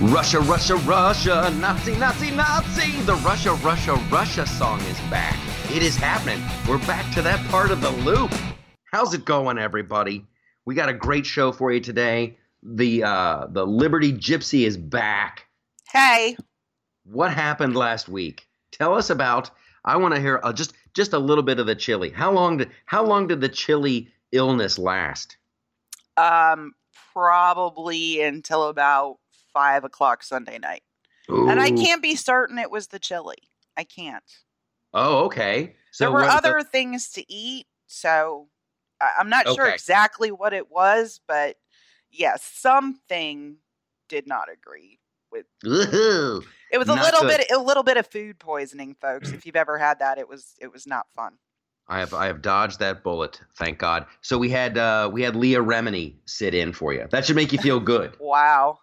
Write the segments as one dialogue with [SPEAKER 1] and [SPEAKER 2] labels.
[SPEAKER 1] Russia, Russia, Russia, Nazi, Nazi, Nazi. The Russia, Russia, Russia song is back. It is happening. We're back to that part of the loop. How's it going, everybody? We got a great show for you today. The uh, the Liberty Gypsy is back.
[SPEAKER 2] Hey.
[SPEAKER 1] What happened last week? Tell us about. I want to hear uh, just just a little bit of the chili. How long did how long did the chili illness last?
[SPEAKER 2] Um, probably until about five o'clock Sunday night.
[SPEAKER 1] Ooh.
[SPEAKER 2] And I can't be certain it was the chili. I can't.
[SPEAKER 1] Oh, okay. So
[SPEAKER 2] there were other things to eat, so I- I'm not sure exactly what it was, but yes, something did not agree with.
[SPEAKER 1] Ooh.
[SPEAKER 2] It was a little
[SPEAKER 1] good.
[SPEAKER 2] bit, a little bit of food poisoning, folks. If you've ever had that, it was, it was not fun.
[SPEAKER 1] I have I have dodged that bullet, thank God. So we had uh, we had Leah Remini sit in for you. That should make you feel good.
[SPEAKER 2] Wow.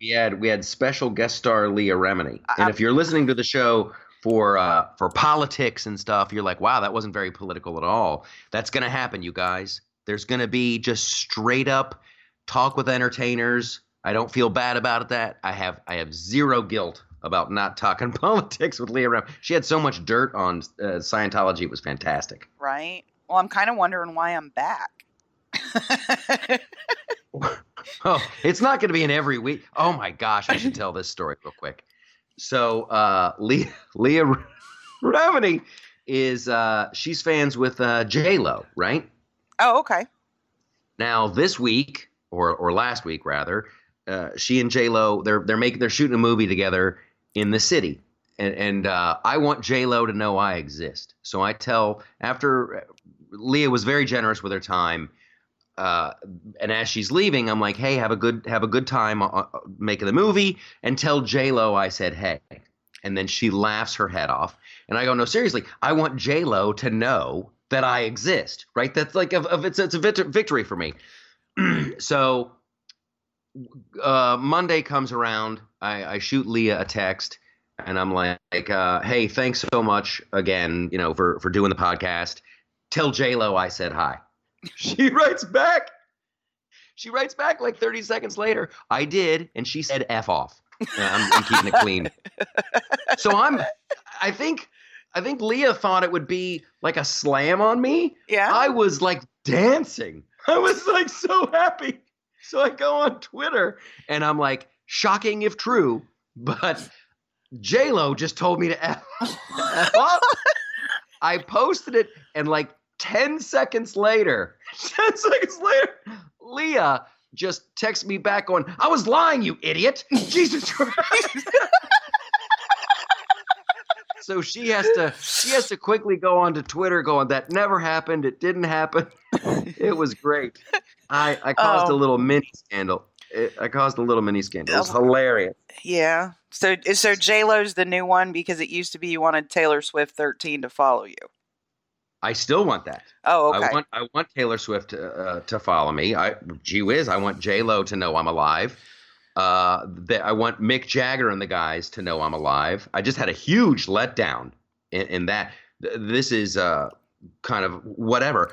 [SPEAKER 1] We had we had special guest star Leah Remini.
[SPEAKER 2] I-
[SPEAKER 1] And if you're listening to the show for uh, for politics and stuff, you're like, wow, that wasn't very political at all. That's gonna happen, you guys. There's gonna be just straight up talk with entertainers. I don't feel bad about that. I have I have zero guilt about not talking politics with Leah Remini. She had so much dirt on uh, Scientology. It was fantastic.
[SPEAKER 2] Right. Well, I'm kind of wondering why I'm back.
[SPEAKER 1] Oh, it's not going to be in every week. Oh my gosh, I should tell this story real quick. So, uh, Leah, Leah Remini is uh, she's fans with uh, J Lo, right?
[SPEAKER 2] oh, okay.
[SPEAKER 1] Now, this week or or last week rather, uh, she and J Lo they're they're making they're shooting a movie together in the city, and and uh, I want J Lo to know I exist. So I tell after Leah was very generous with her time. Uh, and as she's leaving, I'm like, "Hey, have a good have a good time uh, uh, making the movie." And tell J Lo I said, "Hey," and then she laughs her head off. And I go, "No, seriously, I want J Lo to know that I exist, right? That's like, of, it's it's a vict- victory for me." so uh, Monday comes around, I, I shoot Leah a text, and I'm like, uh, "Hey, thanks so much again, you know, for for doing the podcast. Tell J Lo I said hi." She writes back. She writes back like 30 seconds later. I did, and she said "f off." I'm, I'm keeping it clean. So I'm. I think. I think Leah thought it would be like a slam on me.
[SPEAKER 2] Yeah.
[SPEAKER 1] I was like dancing. I was like so happy. So I go on Twitter and I'm like, shocking if true, but J Lo just told me to F, F. I posted it and like 10 seconds later, 10 seconds later, Leah just texts me back going, I was lying, you idiot. Jesus Christ. so she has to she has to quickly go onto Twitter going, that never happened. It didn't happen. it was great. I, I caused a
[SPEAKER 2] Oh.
[SPEAKER 1] little mini scandal. It, I caused a little mini scandal. It was
[SPEAKER 2] Oh.
[SPEAKER 1] hilarious.
[SPEAKER 2] Yeah. So so J Lo's the new one because it used to be you wanted Taylor Swift 13 to follow you.
[SPEAKER 1] I still want that.
[SPEAKER 2] Oh, okay.
[SPEAKER 1] I want I want Taylor Swift to, uh, to follow me. I gee whiz, I want J Lo to know I'm alive. Uh, the, I want Mick Jagger and the guys to know I'm alive. I just had a huge letdown in, in that. This is uh, kind of whatever.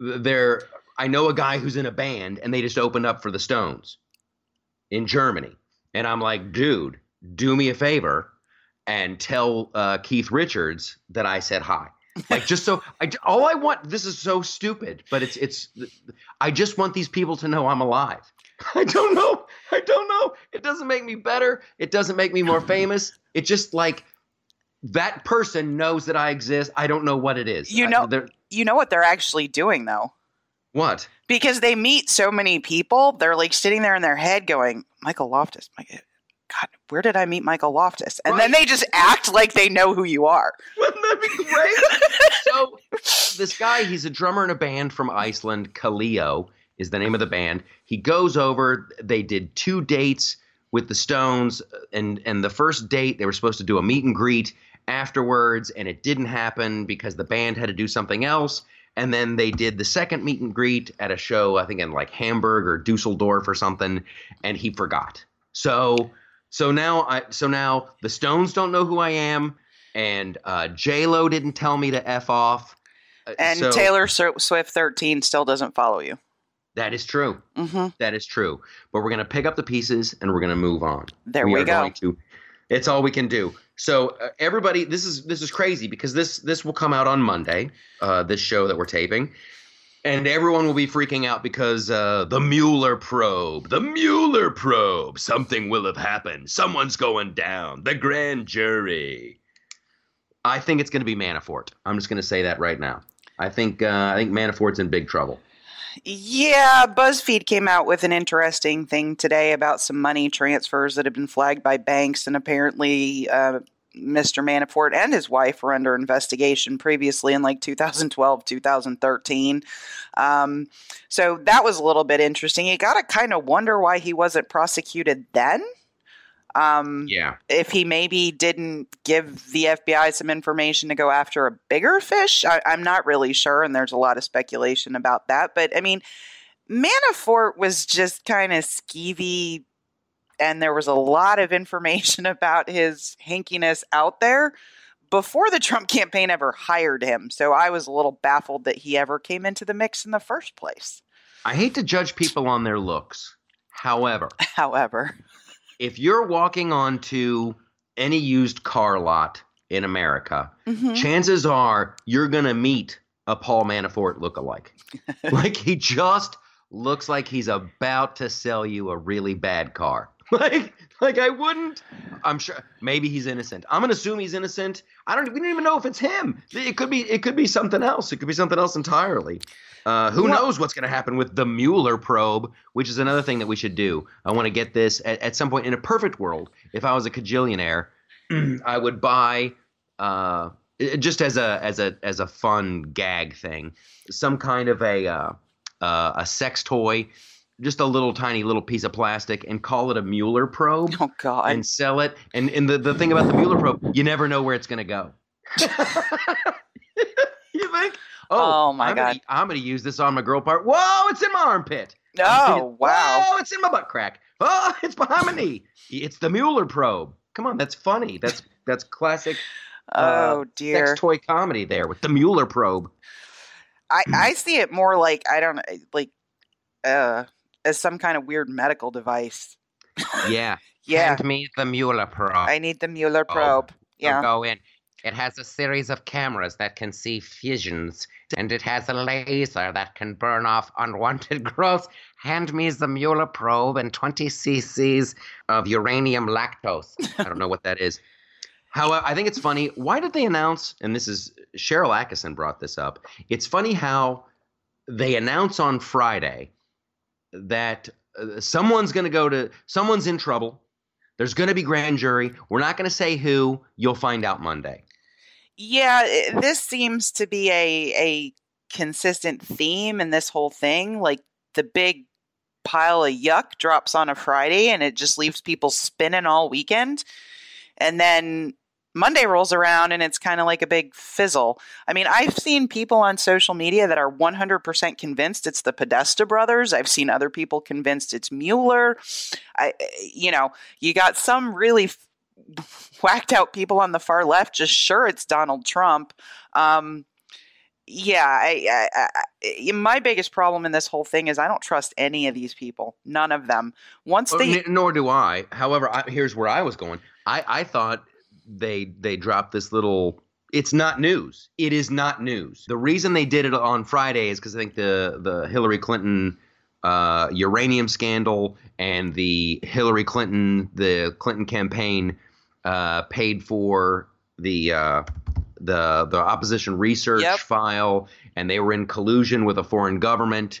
[SPEAKER 1] There, I know a guy who's in a band, and they just opened up for the Stones in Germany, and I'm like, dude, do me a favor and tell uh, Keith Richards that I said hi like just so I all I want this is so stupid but it's it's I just want these people to know I'm alive. I don't know. I don't know. It doesn't make me better. It doesn't make me more famous. It just like that person knows that I exist. I don't know what it is.
[SPEAKER 2] You know-
[SPEAKER 1] they're-
[SPEAKER 2] you know what they're actually doing though?
[SPEAKER 1] what?
[SPEAKER 2] Because they meet so many people, they're like sitting there in their head going, Michael Loftus, my God, where did I meet Michael Loftus? And then they just act like they know who you are.
[SPEAKER 1] Wouldn't that be great? so this guy, he's a drummer in a band from Iceland. Kaleo is the name of the band. He goes over. They did two dates with the Stones, and and the first date they were supposed to do a meet and greet afterwards, and it didn't happen because the band had to do something else. And then they did the second meet and greet at a show, I think in like Hamburg or Dusseldorf or something, and he forgot. So so now I so now the Stones don't know who I am, and uh, J Lo didn't tell me to f off. Uh,
[SPEAKER 2] And
[SPEAKER 1] so-
[SPEAKER 2] Taylor Swift 13 still doesn't follow you.
[SPEAKER 1] That is true.
[SPEAKER 2] hmm
[SPEAKER 1] That is true. But we're going to pick up the pieces and we're going to move on.
[SPEAKER 2] There we,
[SPEAKER 1] are
[SPEAKER 2] go.
[SPEAKER 1] To, it's all we can do. So uh, everybody, this is this is crazy because this this will come out on Monday. Uh, this show that we're taping, and everyone will be freaking out because uh, the Mueller probe, the Mueller probe, something will have happened. Someone's going down. The grand jury. I think it's going to be Manafort. I'm just going to say that right now. I think uh, I think Manafort's in big trouble.
[SPEAKER 2] Yeah, BuzzFeed came out with an interesting thing today about some money transfers that have been flagged by banks, and apparently uh, Mr. Manafort and his wife were under investigation previously in like 2012, 2013. Um, so that was a little bit interesting. You got to kind of wonder why he wasn't prosecuted then. Um,
[SPEAKER 1] Yeah.
[SPEAKER 2] if he maybe didn't give the FBI some information to go after a bigger fish. I, I'm not really sure, and there's a lot of speculation about that. But I mean, Manafort was just kind of skeevy, and there was a lot of information about his hankiness out there before the Trump campaign ever hired him. So I was a little baffled that he ever came into the mix in the first place.
[SPEAKER 1] I hate to judge people on their looks. However,
[SPEAKER 2] However,
[SPEAKER 1] if you're walking onto any used car lot in America,
[SPEAKER 2] Mhm.
[SPEAKER 1] chances are you're going to meet a Paul Manafort lookalike. like he just looks like he's about to sell you a really bad car. Like like I wouldn't I'm sure maybe he's innocent. I'm going to assume he's innocent. I don't we don't even know if it's him. It could be it could be something else. It could be something else entirely. Uh, who
[SPEAKER 2] Well-
[SPEAKER 1] knows what's going to happen with the Mueller probe, which is another thing that we should do. I want to get this at, at some point in a perfect world. If I was a cajillionaire, I would buy uh, just as a as a as a fun gag thing, some kind of a uh, uh, a sex toy, just a little tiny little piece of plastic, and call it a Mueller probe
[SPEAKER 2] oh God,
[SPEAKER 1] and sell it. And and the, the thing about the Mueller probe, you never know where it's going to go. you think?
[SPEAKER 2] Oh, my
[SPEAKER 1] I'm gonna-
[SPEAKER 2] God.
[SPEAKER 1] I'm going to use this on my girl part. Whoa, it's in my armpit.
[SPEAKER 2] oh wow.
[SPEAKER 1] Whoa, it's in my butt crack. Oh, it's behind my knee. It's the Mueller probe. Come on, that's funny. That's that's classic
[SPEAKER 2] Oh
[SPEAKER 1] uh,
[SPEAKER 2] dear.
[SPEAKER 1] sex toy comedy there with the Mueller probe.
[SPEAKER 2] I, I see it more like I don't like uh as some kind of weird medical device.
[SPEAKER 1] Yeah.
[SPEAKER 2] Yeah,
[SPEAKER 3] Hand me the Mueller probe.
[SPEAKER 2] I need the Mueller
[SPEAKER 1] Oh,
[SPEAKER 2] probe.
[SPEAKER 3] I'll
[SPEAKER 2] Yeah.
[SPEAKER 3] go in. It has a series of cameras that can see fissions, and it has a laser that can burn off unwanted growth. Hand me the Mueller probe and 20 cc's of uranium lactose.
[SPEAKER 1] I don't know what that is. However, I think it's funny. Why did they announce? And this is Sharyl Attkisson brought this up. It's funny how they announce on Friday that uh, someone's going to go to someone's in trouble. There's going to be grand jury. We're not going to say who. You'll find out Monday.
[SPEAKER 2] Yeah, this seems to be a a consistent theme in this whole thing. Like the big pile of yuck drops on a Friday and it just leaves people spinning all weekend. And then Monday rolls around and it's kind of like a big fizzle. I mean, I've seen people on social media that are 100% convinced it's the Podesta brothers. I've seen other people convinced it's Mueller. I you know, you got some really whacked out people on the far left just sure it's Donald Trump. Um, yeah, I, I, I, my biggest problem in this whole thing is I don't trust any of these people. None of them. Once they,
[SPEAKER 1] nor do I. However, I, here's where I was going. I, I thought they they dropped this little. It's not news. It is not news. The reason they did it on Friday is because I think the the Hillary Clinton uh, uranium scandal and the Hillary Clinton the Clinton campaign uh, paid for the uh, the the opposition research
[SPEAKER 2] Yep.
[SPEAKER 1] file, and they were in collusion with a foreign government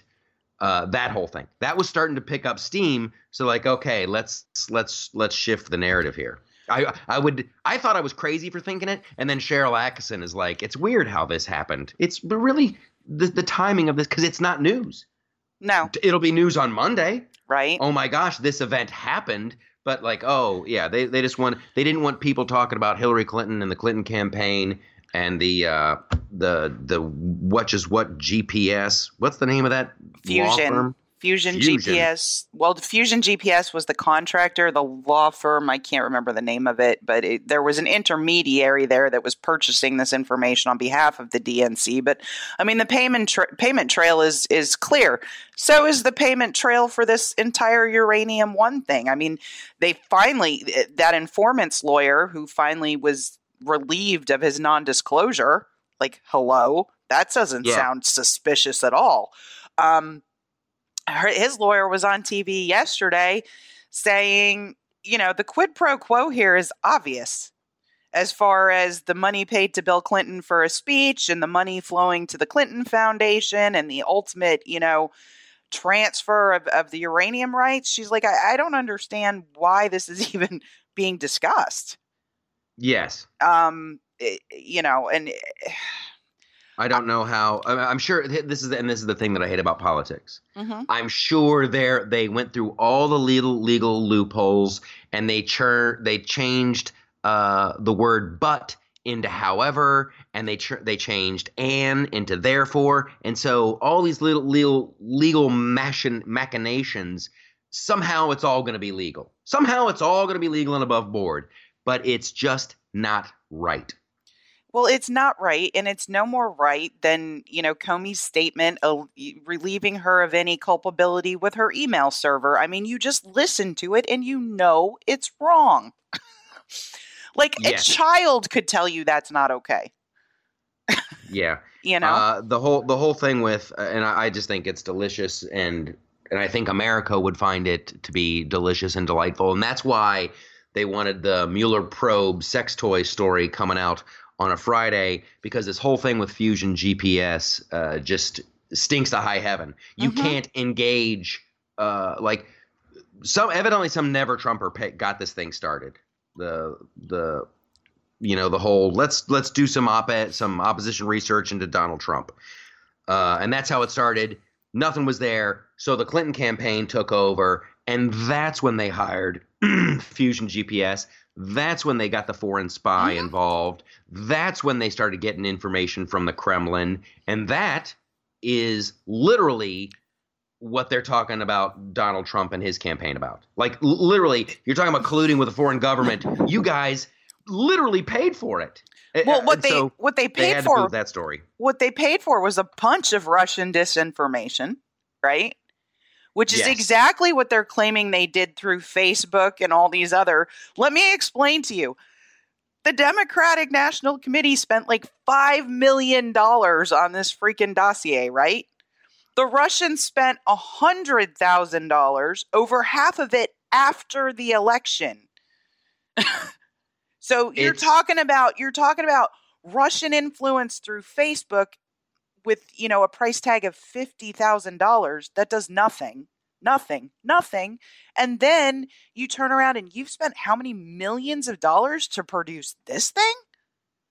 [SPEAKER 1] uh, that whole thing that was starting to pick up steam so like okay let's let's let's shift the narrative here i i would i thought i was crazy for thinking it and then Sharyl Attkisson is like it's weird how this happened. It's but really the, the timing of this because it's not news.
[SPEAKER 2] No,
[SPEAKER 1] it'll be news on monday.
[SPEAKER 2] Right?
[SPEAKER 1] oh my gosh this event happened. But like oh yeah they, they just want they didn't want people talking about hillary clinton and the clinton campaign and the uh the the what just what gps what's the name of that
[SPEAKER 2] Fusion. Fusion,
[SPEAKER 1] Fusion.
[SPEAKER 2] GPS. Well, Fusion GPS was the contractor, the law firm. I can't remember the name of it, but it, there was an intermediary there that was purchasing this information on behalf of the DNC. But I mean, the payment tra- payment trail is is clear. So is the payment trail for this entire uranium one thing. I mean, they finally that informant's lawyer who finally was relieved of his non-disclosure. Like, hello, that doesn't
[SPEAKER 1] Yeah.
[SPEAKER 2] sound suspicious at all. Um, her, his lawyer was on TV yesterday saying, you know, the quid pro quo here is obvious as far as the money paid to Bill Clinton for a speech and the money flowing to the Clinton Foundation and the ultimate, you know, transfer of, of the uranium rights. She's like, I, I don't understand why this is even being discussed.
[SPEAKER 1] Yes.
[SPEAKER 2] Um, it- you know, and
[SPEAKER 1] I don't know how. I'm sure this is, and this is the thing that I hate about politics.
[SPEAKER 2] Mhm.
[SPEAKER 1] I'm sure they they went through all the legal legal loopholes and they chur they changed uh, the word but into however and they ch- they changed and into therefore and so all these little legal legal machin- machinations somehow it's all going to be legal somehow it's all going to be legal and above board but it's just not right
[SPEAKER 2] Well, it's not right, and it's no more right than you know Comey's statement of relieving her of any culpability with her email server. I mean, you just listen to it and you know it's wrong. like
[SPEAKER 1] Yes.
[SPEAKER 2] a child could tell you that's not okay.
[SPEAKER 1] yeah
[SPEAKER 2] You know,
[SPEAKER 1] Uh, the whole the whole thing with, uh, and I, I just think it's delicious, and and I think America would find it to be delicious and delightful, and that's why they wanted the Mueller probe sex toy story coming out on a Friday because this whole thing with fusion GPS uh, just stinks to high heaven. You
[SPEAKER 2] Mhm.
[SPEAKER 1] can't engage uh, like some evidently some never Trumper got this thing started. The the you know the whole let's let's do some op-ed some opposition research into Donald Trump, uh, and that's how it started. Nothing was there, so the Clinton campaign took over, and that's when they hired Fusion GPS. That's when they got the foreign spy
[SPEAKER 2] Mhm.
[SPEAKER 1] involved. That's when they started getting information from the Kremlin, and that is literally what they're talking about Donald Trump and his campaign about. Like literally, you're talking about colluding with a foreign government. You guys literally paid for it.
[SPEAKER 2] well, what
[SPEAKER 1] and
[SPEAKER 2] they
[SPEAKER 1] so
[SPEAKER 2] what they
[SPEAKER 1] they
[SPEAKER 2] paid
[SPEAKER 1] had
[SPEAKER 2] for
[SPEAKER 1] that story.
[SPEAKER 2] what they paid for was a bunch of Russian disinformation, right? Which is
[SPEAKER 1] Yes.
[SPEAKER 2] exactly what they're claiming they did through Facebook and all these other. Let me explain to you. The Democratic National Committee spent like $5 million on this freaking dossier, right? The Russians spent $100,000, over half of it after the election. so you're
[SPEAKER 1] It's-
[SPEAKER 2] talking about you're talking about Russian influence through Facebook with, you know, a price tag of $50,000 that does nothing. Nothing. Nothing. And then you turn around and you've spent how many millions of dollars to produce this thing?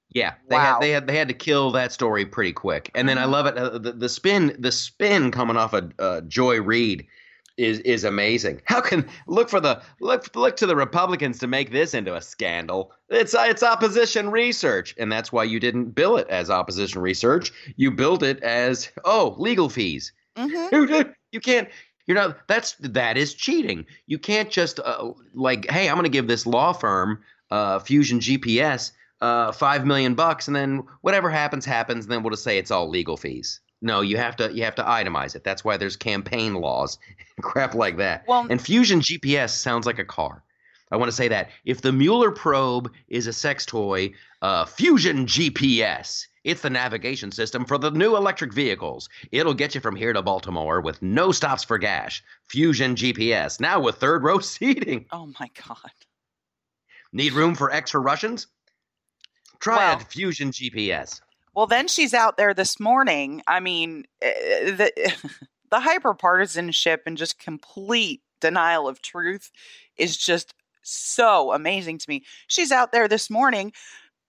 [SPEAKER 1] Yeah, they
[SPEAKER 2] Wow.
[SPEAKER 1] had they had they had to kill that story pretty quick. And then I
[SPEAKER 2] Mhm.
[SPEAKER 1] love it. Uh, the, the spin the spin coming off of uh, Joy Reid is is amazing. How can look for the look look to the Republicans to make this into a scandal? It's it's opposition research, and that's why you didn't bill it as opposition research. You billed it as oh legal fees.
[SPEAKER 2] Mm-hmm.
[SPEAKER 1] you can't you're not that's that is cheating you can't just uh, like hey i'm going to give this law firm uh, fusion gps uh, five million bucks and then whatever happens happens and then we'll just say it's all legal fees no you have to you have to itemize it that's why there's campaign laws crap like that
[SPEAKER 2] Well,
[SPEAKER 1] and fusion gps sounds like a car i want to say that if the mueller probe is a sex toy uh, fusion gps it's the navigation system for the new electric vehicles. It'll get you from here to Baltimore with no stops for gas. Fusion GPS, now with third row seating.
[SPEAKER 2] oh my God.
[SPEAKER 1] Need room for extra Russians? Try
[SPEAKER 2] Well-
[SPEAKER 1] Fusion GPS.
[SPEAKER 2] Well, then she's out there this morning. I mean, eh, the the hyperpartisanship and just complete denial of truth is just so amazing to me. She's out there this morning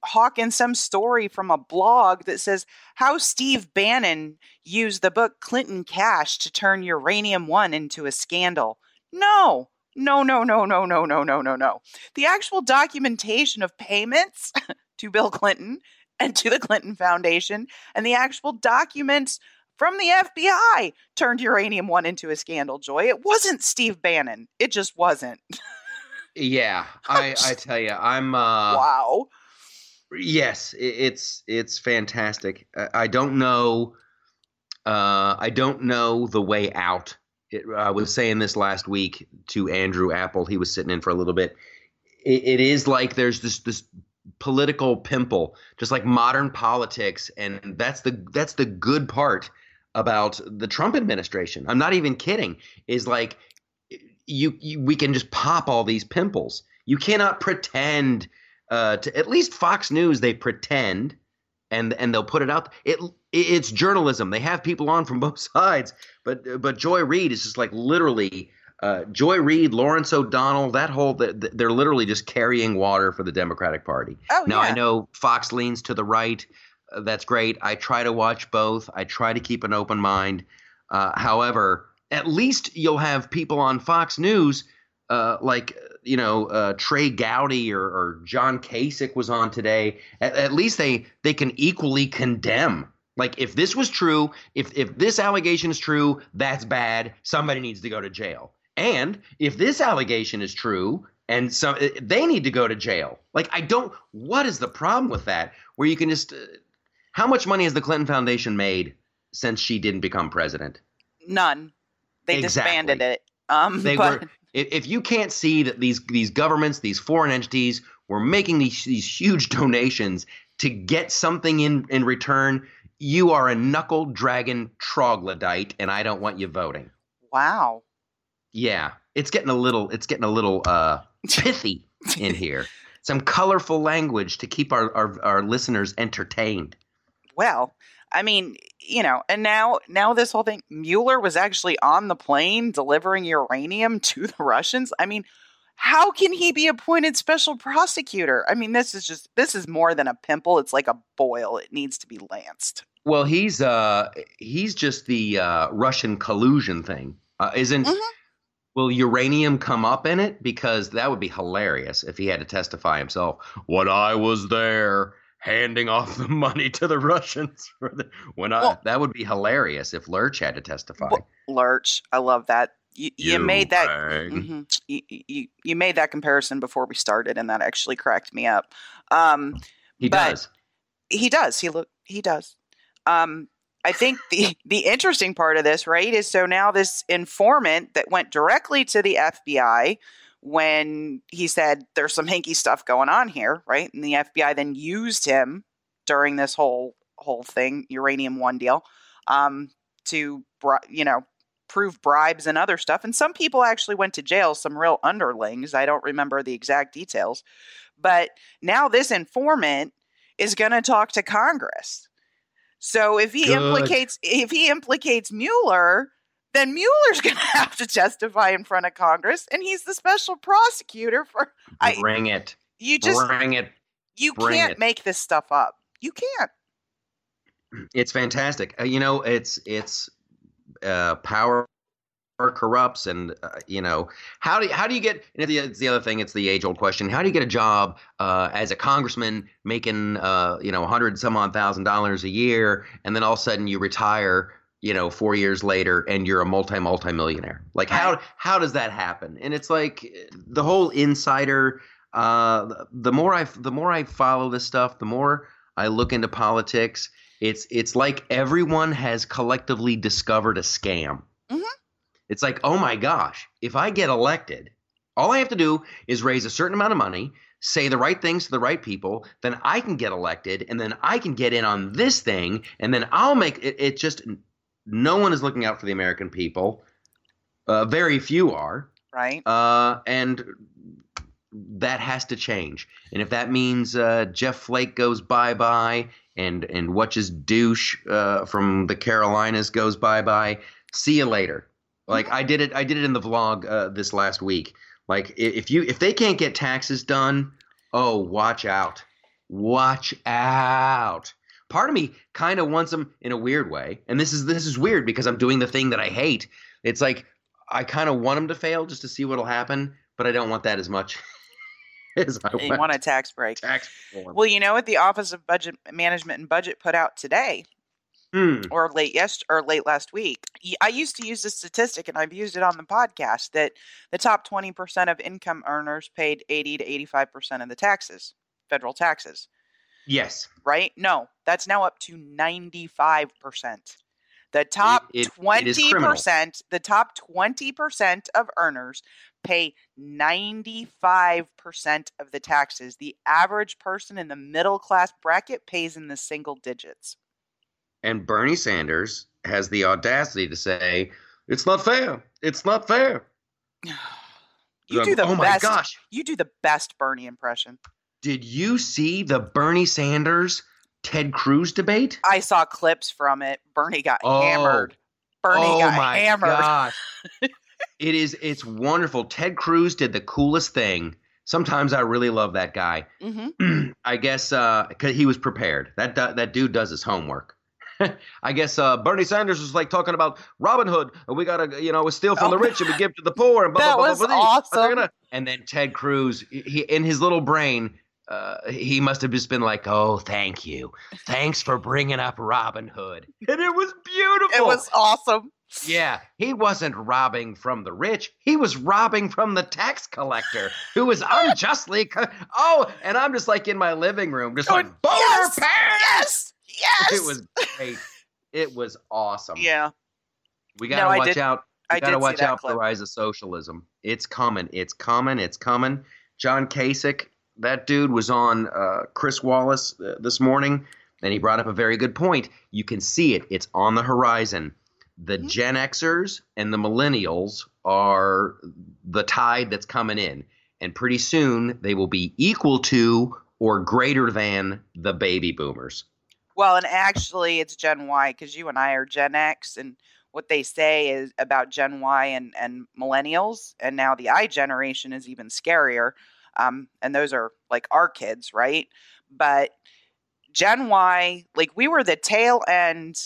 [SPEAKER 2] hawking some story from a blog that says how Steve Bannon used the book Clinton Cash to turn Uranium One into a scandal. No, no, no, no, no, no, no, no, no, no. The actual documentation of payments to Bill Clinton and to the Clinton Foundation and the actual documents from the FBI turned Uranium One into a scandal, Joy. It wasn't Steve Bannon. It just wasn't.
[SPEAKER 1] Yeah, I I tell you, I'm uh
[SPEAKER 2] wow.
[SPEAKER 1] yes, it, it's it's fantastic. I, I don't know uh I don't know the way out. It, I was saying this last week to Andrew Apple. He was sitting in for a little bit. It, it is like there's this this political pimple, just like modern politics, and that's the that's the good part about the Trump administration. I'm not even kidding. Is like you, you we can just pop all these pimples. You cannot pretend uh, to at least Fox News they pretend and and they'll put it out. It it's journalism. They have people on from both sides, but but Joy Reid is just like literally uh, Joy Reid, Lawrence O'Donnell, that whole they're literally just carrying water for the Democratic Party.
[SPEAKER 2] Oh,
[SPEAKER 1] now
[SPEAKER 2] yeah.
[SPEAKER 1] I know Fox leans to the right. Uh, that's great. I try to watch both. I try to keep an open mind. Uh, however, at least you'll have people on Fox News uh, like you know uh, Trey Gowdy or, or John Kasich was on today. At, at least they they can equally condemn. Like if this was true, if if this allegation is true, that's bad. Somebody needs to go to jail. And if this allegation is true, and so they need to go to jail. Like I don't. What is the problem with that? Where you can just. Uh, how much money has the Clinton Foundation made since she didn't become president?
[SPEAKER 2] None. They
[SPEAKER 1] Exactly.
[SPEAKER 2] disbanded it. Um,
[SPEAKER 1] They
[SPEAKER 2] but
[SPEAKER 1] were. If, if you can't see that these these governments, these foreign entities, were making these these huge donations to get something in in return, you are a knuckle dragon troglodyte, and I don't want you voting.
[SPEAKER 2] wow.
[SPEAKER 1] Yeah, it's getting a little it's getting a little uh, pithy in here. Some colorful language to keep our, our, our listeners entertained.
[SPEAKER 2] Well, I mean, you know, and now now this whole thing Mueller was actually on the plane delivering uranium to the Russians. I mean, how can he be appointed special prosecutor? I mean, this is just this is more than a pimple. It's like a boil. It needs to be lanced.
[SPEAKER 1] Well, he's uh he's just the uh, Russian collusion thing, uh, isn't?
[SPEAKER 2] Mhm.
[SPEAKER 1] Will uranium come up in it? Because that would be hilarious if he had to testify himself. When I was there, handing off the money to the Russians for the when I
[SPEAKER 2] Well-
[SPEAKER 1] that would be hilarious if Lurch had to testify.
[SPEAKER 2] Well, Lurch, I love that. You, you made that. Mhm. You, you you made that comparison before we started, and that actually cracked me up. Um,
[SPEAKER 1] He does.
[SPEAKER 2] he does. He look. He does. Um, I think the the interesting part of this, right, is so now this informant that went directly to the FBI when he said there's some hinky stuff going on here, right, and the FBI then used him during this whole whole thing, uranium one deal, um, to you know prove bribes and other stuff. And some people actually went to jail, some real underlings. I don't remember the exact details, but now this informant is going to talk to Congress. So if he
[SPEAKER 1] Good.
[SPEAKER 2] implicates if he implicates Mueller, then Mueller's going to have to testify in front of Congress, and he's the special prosecutor for. I-
[SPEAKER 1] Bring it.
[SPEAKER 2] You just
[SPEAKER 1] Bring it.
[SPEAKER 2] you
[SPEAKER 1] bring
[SPEAKER 2] can't
[SPEAKER 1] it.
[SPEAKER 2] make this stuff up. You can't.
[SPEAKER 1] It's fantastic. Uh, you know, it's it's uh, power corrupts, and uh, you know how do you, how do you get? And the, it's the other thing. It's the age old question. How do you get a job uh, as a congressman making uh, you know a hundred some odd thousand dollars a year, and then all of a sudden you retire? You know, four years later, and you're a multi multi millionaire. Like how how does that happen? And it's like the whole insider. Uh, the more I the more I follow this stuff, the more I look into politics. It's it's like everyone has collectively discovered a scam.
[SPEAKER 2] Mhm.
[SPEAKER 1] It's like, oh my gosh, if I get elected, all I have to do is raise a certain amount of money, say the right things to the right people, then I can get elected, and then I can get in on this thing, and then I'll make it. It just no one is looking out for the American people. Uh, very few are,
[SPEAKER 2] Right.
[SPEAKER 1] uh, and that has to change. And if that means uh, Jeff Flake goes bye bye, and and Whatch's douche uh, from the Carolinas goes bye bye, see you later. Like I did it, I did it in the vlog uh, this last week. Like if you if they can't get taxes done, oh watch out, watch out. Part of me kind of wants them in a weird way, and this is this is weird because I'm doing the thing that I hate. It's like I kind of want them to fail just to see what'll happen, but I don't want that as much as I want,
[SPEAKER 2] want a tax break.
[SPEAKER 1] tax.
[SPEAKER 2] Well, you know what the Office of Budget Management and Budget put out today?
[SPEAKER 1] Hmm.
[SPEAKER 2] or late yes or late last week. I used to use this statistic and I've used it on the podcast that the top 20% of income earners paid 80 to 85% of the taxes, federal taxes,
[SPEAKER 1] Yes.
[SPEAKER 2] right? No, that's now up to 95%. The top
[SPEAKER 1] it- it is criminal.
[SPEAKER 2] 20%, the top 20% of earners pay 95% of the taxes. The average person in the middle class bracket pays in the single digits.
[SPEAKER 1] And Bernie Sanders has the audacity to say, it's not fair. It's not fair.
[SPEAKER 2] You
[SPEAKER 1] Um,
[SPEAKER 2] do the
[SPEAKER 1] oh my gosh.
[SPEAKER 2] You do the best Bernie impression.
[SPEAKER 1] Did you see the Bernie Sanders Ted Cruz debate?
[SPEAKER 2] I saw clips from it. Bernie got
[SPEAKER 1] Oh.
[SPEAKER 2] hammered. Bernie
[SPEAKER 1] oh
[SPEAKER 2] got
[SPEAKER 1] my
[SPEAKER 2] hammered.
[SPEAKER 1] gosh. it is it's wonderful. Ted Cruz did the coolest thing. Sometimes I really love that guy.
[SPEAKER 2] hmm
[SPEAKER 1] I guess uh 'cause he was prepared. That that dude does his homework. I guess uh, Bernie Sanders was like talking about Robin Hood. and We gotta, you know, we steal from
[SPEAKER 2] Oh.
[SPEAKER 1] the rich and we give to the poor. And blah,
[SPEAKER 2] That
[SPEAKER 1] blah, blah,
[SPEAKER 2] was
[SPEAKER 1] blah, blah.
[SPEAKER 2] Awesome.
[SPEAKER 1] And then Ted Cruz, he in his little brain, uh, he must have just been like, "Oh, thank you, thanks for bringing up Robin Hood," and it was beautiful.
[SPEAKER 2] It was awesome.
[SPEAKER 1] Yeah, he wasn't robbing from the rich. He was robbing from the tax collector who was unjustly. Co- oh, and I'm just like in my living room, just like boner
[SPEAKER 2] yes,
[SPEAKER 1] pants.
[SPEAKER 2] Yes. Yes.
[SPEAKER 1] It was great. It was awesome.
[SPEAKER 2] Yeah.
[SPEAKER 1] we gotta
[SPEAKER 2] No,
[SPEAKER 1] watch
[SPEAKER 2] did-
[SPEAKER 1] out. We
[SPEAKER 2] I
[SPEAKER 1] gotta watch out for the rise of socialism. It's coming. It's coming. It's coming. John Kasich, that dude was on uh, Chris Wallace uh, this morning, and he brought up a very good point. You can see it. It's on the horizon. The
[SPEAKER 2] Mhm.
[SPEAKER 1] Gen Xers and the Millennials are the tide that's coming in, and pretty soon they will be equal to or greater than the baby boomers.
[SPEAKER 2] Well, and actually, it's Gen Y because you and I are Gen X, and what they say is about Gen Y and, and millennials, and now the I generation is even scarier. Um, and those are like our kids, right? But Gen Y, like we were the tail end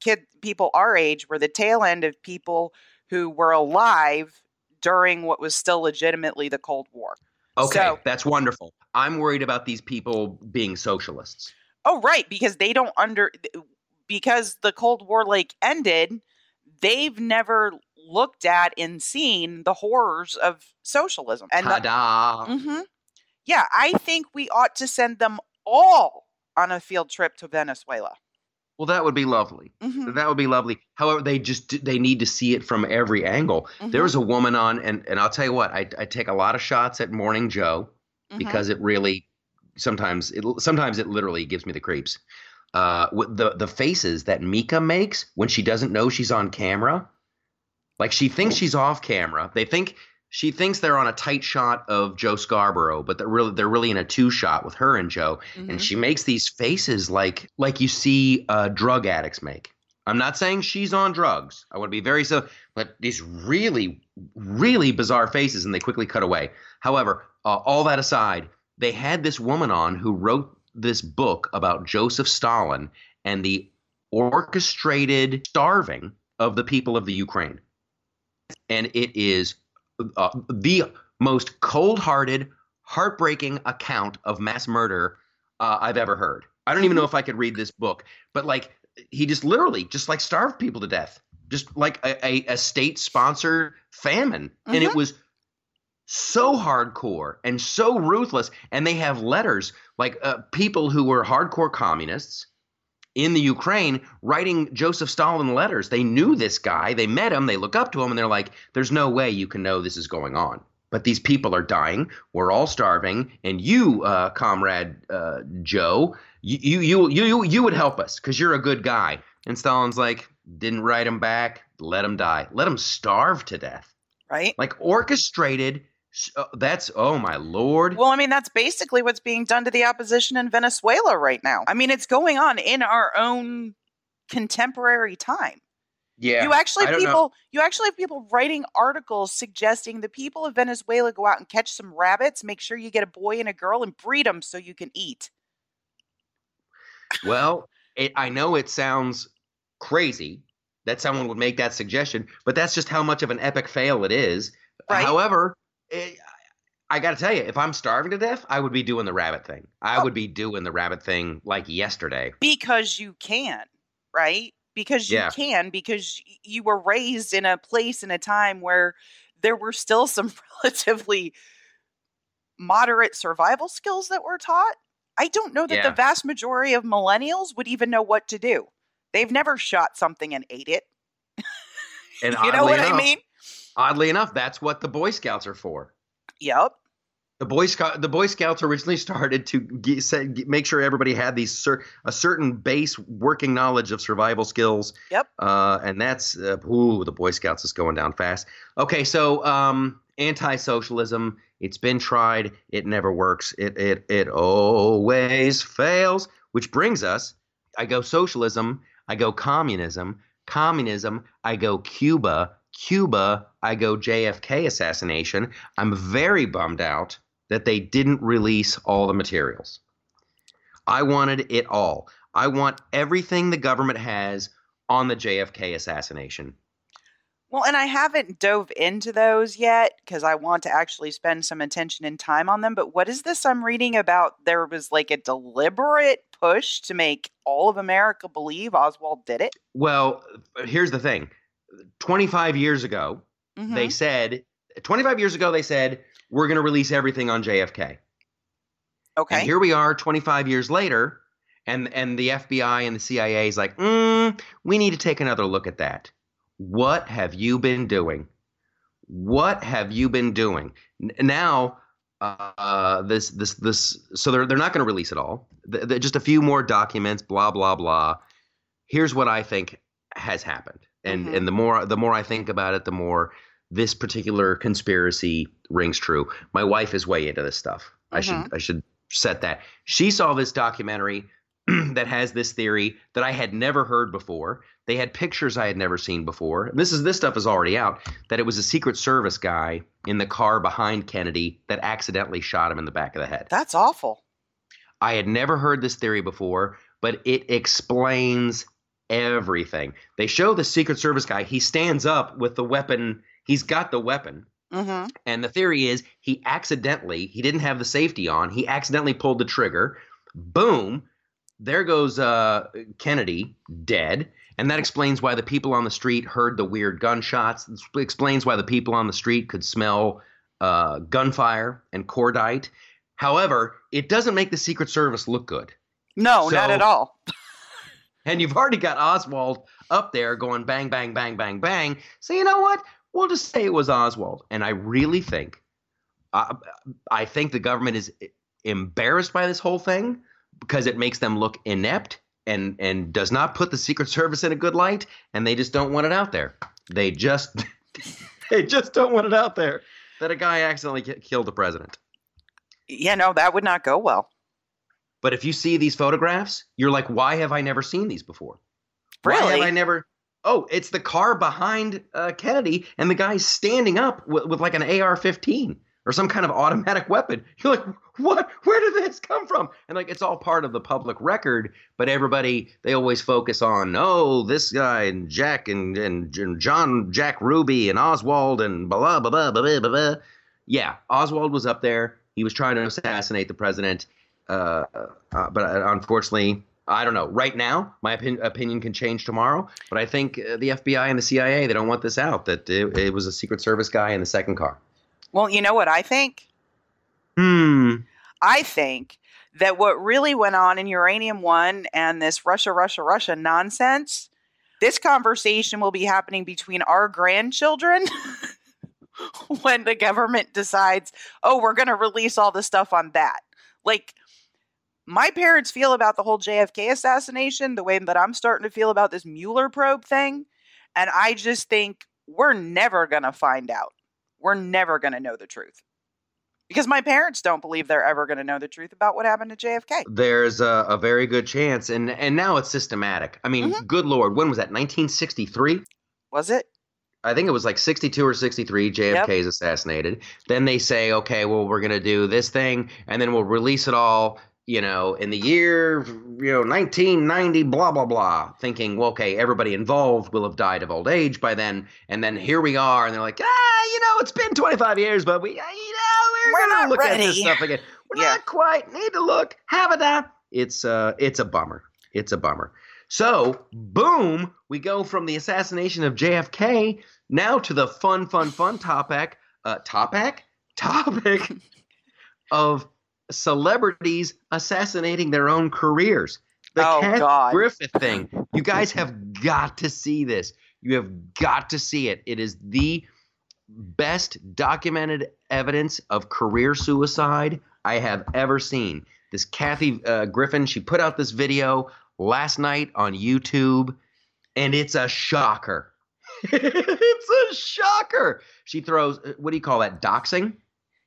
[SPEAKER 2] kid people our age were the tail end of people who were alive during what was still legitimately the Cold War.
[SPEAKER 1] Okay,
[SPEAKER 2] So-
[SPEAKER 1] that's wonderful. I'm worried about these people being socialists.
[SPEAKER 2] Oh, right, because they don't under because the Cold War like ended, they've never looked at and seen the horrors of socialism. And the,
[SPEAKER 1] Ta-da!
[SPEAKER 2] Mhm. yeah, I think we ought to send them all on a field trip to Venezuela.
[SPEAKER 1] Well, that would be lovely.
[SPEAKER 2] Mhm,
[SPEAKER 1] That would be lovely. However, they just they need to see it from every angle.
[SPEAKER 2] mhm,
[SPEAKER 1] There was a woman on, and and I'll tell you what, I, I take a lot of shots at Morning Joe
[SPEAKER 2] mhm.
[SPEAKER 1] because it really sometimes it sometimes it literally gives me the creeps. Uh, the the faces that Mika makes when she doesn't know she's on camera, like she thinks she's off camera. They think she thinks they're on a tight shot of Joe Scarborough, but they're really they're really in a two shot with her and Joe,
[SPEAKER 2] Mhm.
[SPEAKER 1] and she makes these faces like like you see uh, drug addicts make. I'm not saying she's on drugs. I want to be very so, but these really, really bizarre faces, and they quickly cut away. However, uh, all that aside, they had this woman on who wrote this book about Joseph Stalin and the orchestrated starving of the people of the Ukraine, and it is uh, the most cold-hearted, heartbreaking account of mass murder uh, I've ever heard. I don't even know if I could read this book, but like he just literally just like starved people to death, just like a, a, a state-sponsored famine, and it was so hardcore and so ruthless. And they have letters like uh, people who were hardcore communists in the Ukraine writing Joseph Stalin letters. They knew this guy, they met him, they look up to him, and they're like, "There's no way you can know this is going on." But these people are dying. We're all starving, and you, uh, comrade uh, Joe, you you you you you would help us because you're a good guy. And Stalin's like, didn't write him back. Let him die. Let him starve to death.
[SPEAKER 2] right?
[SPEAKER 1] Like orchestrated. Uh, That's oh my lord.
[SPEAKER 2] Well, I mean, that's basically what's being done to the opposition in Venezuela right now. I mean, it's going on in our own contemporary time.
[SPEAKER 1] yeah.
[SPEAKER 2] you actually have
[SPEAKER 1] don't know.
[SPEAKER 2] people you actually have people writing articles suggesting the people of Venezuela go out and catch some rabbits, make sure you get a boy and a girl and breed them so you can eat.
[SPEAKER 1] Well, it, I know it sounds crazy that someone would make that suggestion, but that's just how much of an epic fail it is.
[SPEAKER 2] Right.
[SPEAKER 1] However, it, I got to tell you, if I'm starving to death, I would be doing the rabbit thing. I
[SPEAKER 2] Oh.
[SPEAKER 1] would be doing the rabbit thing like yesterday.
[SPEAKER 2] Because you can. right? Because you
[SPEAKER 1] Yeah.
[SPEAKER 2] can, because you were raised in a place in a time where there were still some relatively moderate survival skills that were taught. I don't know that
[SPEAKER 1] Yeah.
[SPEAKER 2] the vast majority of millennials would even know what to do. They've never shot something and ate it.
[SPEAKER 1] And
[SPEAKER 2] you know what I mean?
[SPEAKER 1] Oddly enough, that's what the Boy Scouts are for.
[SPEAKER 2] Yep.
[SPEAKER 1] The Boy Scout, the Boy Scouts originally started to get, say, get- make sure everybody had these cer- a certain base working knowledge of survival skills.
[SPEAKER 2] Yep.
[SPEAKER 1] Uh, and that's uh, ooh, the Boy Scouts is going down fast. Okay, so um, anti-socialism. It's been tried. It never works. It it it always fails. Which brings us. I go socialism. I go communism. Communism. I go Cuba. Cuba. I go JFK assassination. I'm very bummed out that they didn't release all the materials. I wanted it all. I want everything the government has on the JFK assassination.
[SPEAKER 2] Well, and I haven't dove into those yet because I want to actually spend some attention and time on them. But what is this I'm reading about? There was like a deliberate push to make all of America believe Oswald did it.
[SPEAKER 1] Well, here's the thing 25 years ago,
[SPEAKER 2] Mhm.
[SPEAKER 1] they said, 25 years ago, they said, we're going to release everything on JFK.
[SPEAKER 2] okay.
[SPEAKER 1] And here we are 25 years later, and, and the FBI and the CIA is like, mm, we need to take another look at that. What have you been doing? What have you been doing? N- now, uh, this, this, this, so they're, they're not going to release it all. Th- th- just a few more documents, blah, blah, blah. Here's what I think has happened. And,
[SPEAKER 2] Mhm.
[SPEAKER 1] and the more, the more I think about it, the more this particular conspiracy rings true. My wife is way into this stuff. I should,
[SPEAKER 2] Mhm.
[SPEAKER 1] I should set that. She saw this documentary that has this theory that I had never heard before. They had pictures I had never seen before. This is this stuff is already out that it was a Secret Service guy in the car behind Kennedy that accidentally shot him in the back of the head.
[SPEAKER 2] That's awful.
[SPEAKER 1] I had never heard this theory before, but it explains everything. They show the Secret Service guy, he stands up with the weapon, he's got the weapon.
[SPEAKER 2] hmm
[SPEAKER 1] And the theory is he accidentally, he didn't have the safety on. He accidentally pulled the trigger. Boom. There goes uh, Kennedy dead. And that explains why the people on the street heard the weird gunshots. This explains why the people on the street could smell uh, gunfire and cordite. However, it doesn't make the Secret Service look good.
[SPEAKER 2] No, not at all.
[SPEAKER 1] And you've already got Oswald up there going bang, bang, bang, bang, bang. So you know what? We'll just say it was Oswald. And I really think, uh, I think the government is embarrassed by this whole thing because it makes them look inept and and does not put the Secret Service in a good light. And they just don't want it out there. They just they just don't want it out there that a guy accidentally killed the president.
[SPEAKER 2] Yeah, no, that would not go well.
[SPEAKER 1] But if you see these photographs, you're like, why have I never seen these before? Why have
[SPEAKER 2] Really?
[SPEAKER 1] I never? Oh, it's the car behind uh, Kennedy, and the guy's standing up with, with like an AR-15 or some kind of automatic weapon. You're like, what? Where did this come from? And like, it's all part of the public record, but everybody they always focus on, oh, this guy and Jack and and, and John Jack Ruby and Oswald and blah blah blah blah blah. blah. Yeah, Oswald was up there. He was trying to assassinate the president, uh, uh, but uh, unfortunately, I don't know. Right now, my opin- opinion can change tomorrow, but I think uh, the FBI and the CIA they don't want this out that it, it was a Secret Service guy in the second car.
[SPEAKER 2] Well, you know what I think?
[SPEAKER 1] Hmm.
[SPEAKER 2] I think that what really went on in Uranium One and this Russia, Russia, Russia nonsense, this conversation will be happening between our grandchildren when the government decides, oh, we're going to release all the stuff on that. Like, my parents feel about the whole JFK assassination the way that I'm starting to feel about this Mueller probe thing. And I just think we're never going to find out. We're never going to know the truth because my parents don't believe they're ever going to know the truth about what happened to JFK.
[SPEAKER 1] There's a, a very good chance, and and now it's systematic. I mean, mm-hmm. good lord, when was that? 1963.
[SPEAKER 2] Was it?
[SPEAKER 1] I think it was like 62 or 63. JFK is assassinated. Then they say, okay, well, we're gonna do this thing, and then we'll release it all. You know, in the year, you know, 1990, blah blah blah. Thinking, well, okay, everybody involved will have died of old age by then, and then here we are, and they're like, ah, you know, it's been 25 years, but we, you know, we're,
[SPEAKER 2] We're
[SPEAKER 1] gonna
[SPEAKER 2] not
[SPEAKER 1] look at this
[SPEAKER 2] ready.
[SPEAKER 1] stuff again. We're
[SPEAKER 2] Yeah.
[SPEAKER 1] not quite. Need to look. Have it that. It's uh, it's a bummer. It's a bummer. So, boom, we go from the assassination of JFK now to the fun, fun, fun topic, uh, topic, topic of celebrities assassinating their own careers. The
[SPEAKER 2] Oh,
[SPEAKER 1] Kathy
[SPEAKER 2] God.
[SPEAKER 1] Griffin thing. You guys have got to see this. You have got to see it. It is the best documented evidence of career suicide I have ever seen. This Kathy uh, Griffin, she put out this video last night on YouTube, and it's a shocker. it's a shocker. She throws, uh, what do you call that? Doxing?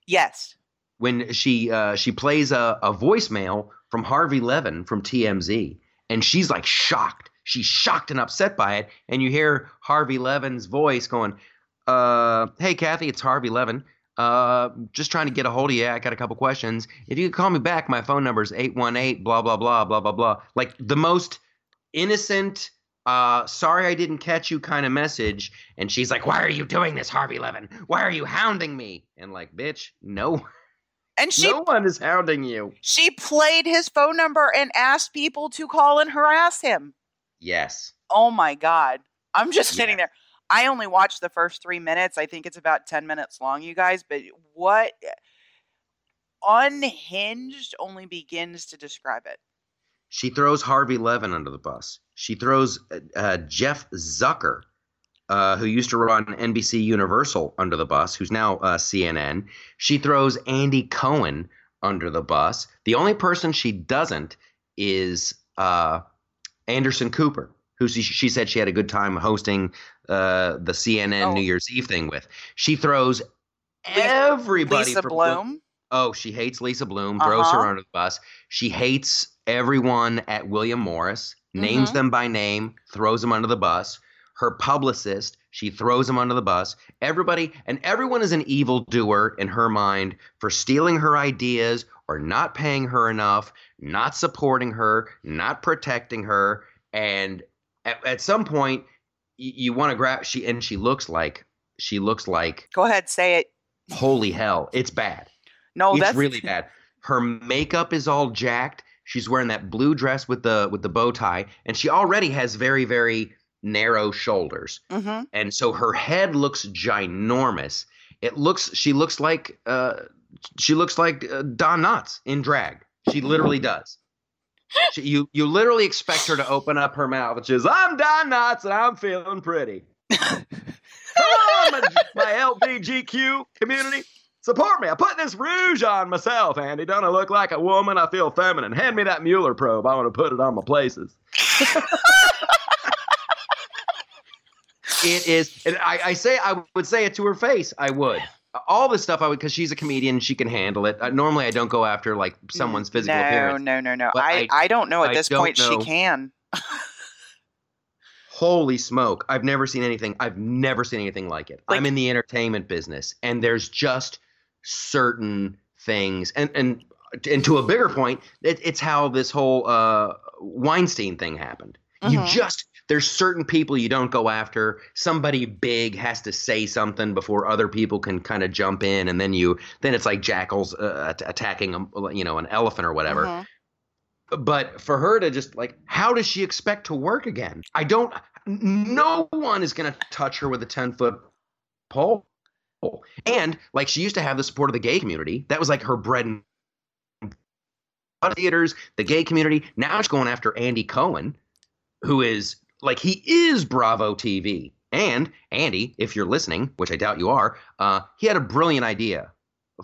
[SPEAKER 2] Yes.
[SPEAKER 1] When she uh, she plays a, a voicemail from Harvey Levin from TMZ, and she's like shocked. She's shocked and upset by it, and you hear Harvey Levin's voice going, uh, "Hey Kathy, it's Harvey Levin. Uh, just trying to get a hold of you. I got a couple questions. If you could call me back, my phone number is eight one eight blah blah blah blah blah blah. Like the most innocent." Uh, sorry I didn't catch you kind of message. And she's like, Why are you doing this, Harvey Levin? Why are you hounding me? And like, bitch, no
[SPEAKER 2] And she
[SPEAKER 1] no one is hounding you.
[SPEAKER 2] she played his phone number and asked people to call and harass him.
[SPEAKER 1] Yes.
[SPEAKER 2] Oh my god. I'm just
[SPEAKER 1] Yeah.
[SPEAKER 2] sitting there. I only watched the first 3 minutes. I think it's about 10 minutes long, you guys, but what unhinged only begins to describe it.
[SPEAKER 1] She throws Harvey Levin under the bus. She throws uh, uh, Jeff Zucker, uh, who used to run NBC Universal, under the bus, who's now uh, CNN. She throws Andy Cohen under the bus. The only person she doesn't is uh, Anderson Cooper, who she, she said she had a good time hosting uh, the CNN
[SPEAKER 2] Oh.
[SPEAKER 1] New Year's Eve thing with. She throws everybody
[SPEAKER 2] Lisa Bloom.
[SPEAKER 1] Oh, she hates Lisa Bloom, throws her
[SPEAKER 2] Uh-huh.
[SPEAKER 1] under the bus. She hates everyone at William Morris, names
[SPEAKER 2] Mhm.
[SPEAKER 1] them by name, throws them under the bus. Her publicist, she throws him under the bus. Everybody, and everyone is an evildoer in her mind for stealing her ideas or not paying her enough, not supporting her, not protecting her. And at, at some point, you, you want to grab, she, and she looks like, she looks like,
[SPEAKER 2] Go ahead, say it.
[SPEAKER 1] holy hell, it's bad
[SPEAKER 2] No,
[SPEAKER 1] it's
[SPEAKER 2] that's
[SPEAKER 1] really bad. Her makeup is all jacked. She's wearing that blue dress with the with the bow tie, and she already has very very narrow shoulders,
[SPEAKER 2] hmm
[SPEAKER 1] and so her head looks ginormous. It looks she looks like uh she looks like uh, Don Knotts in drag. She literally does. She, you you literally expect her to open up her mouth, which is I'm Don Knotts and I'm feeling pretty. Come on, my, my LBGQ community. Support me. I put this rouge on myself, Andy. Don't I look like a woman? I feel feminine. Hand me that Mueller probe. I want to put it on my places. it is, and I, I say I would say it to her face. I would. All this stuff I would because she's a comedian. She can handle it. Uh, normally, I don't go after like someone's physical
[SPEAKER 2] no,
[SPEAKER 1] appearance.
[SPEAKER 2] No, no, no,
[SPEAKER 1] But
[SPEAKER 2] I,
[SPEAKER 1] I-
[SPEAKER 2] I, don't know at
[SPEAKER 1] I
[SPEAKER 2] this point
[SPEAKER 1] know.
[SPEAKER 2] she can.
[SPEAKER 1] Holy smoke. I've never seen anything. I've never seen anything like it.
[SPEAKER 2] Like-
[SPEAKER 1] I'm in the entertainment business and there's just certain things and and and to a bigger point, it, it's how this whole uh Weinstein thing happened. You
[SPEAKER 2] Mhm.
[SPEAKER 1] just there's certain people you don't go after. Somebody big has to say something before other people can kind of jump in, and then you then it's like jackals uh, attacking a, you know an elephant or whatever
[SPEAKER 2] Mhm.
[SPEAKER 1] but for her to just like how does she expect to work again i don't no one is going to touch her with a 10 foot pole and like she used to have the support of the gay community that was like her bread and butter. theaters the gay community now she's going after andy cohen who is like he is bravo tv and andy if you're listening which i doubt you are uh, he had a brilliant idea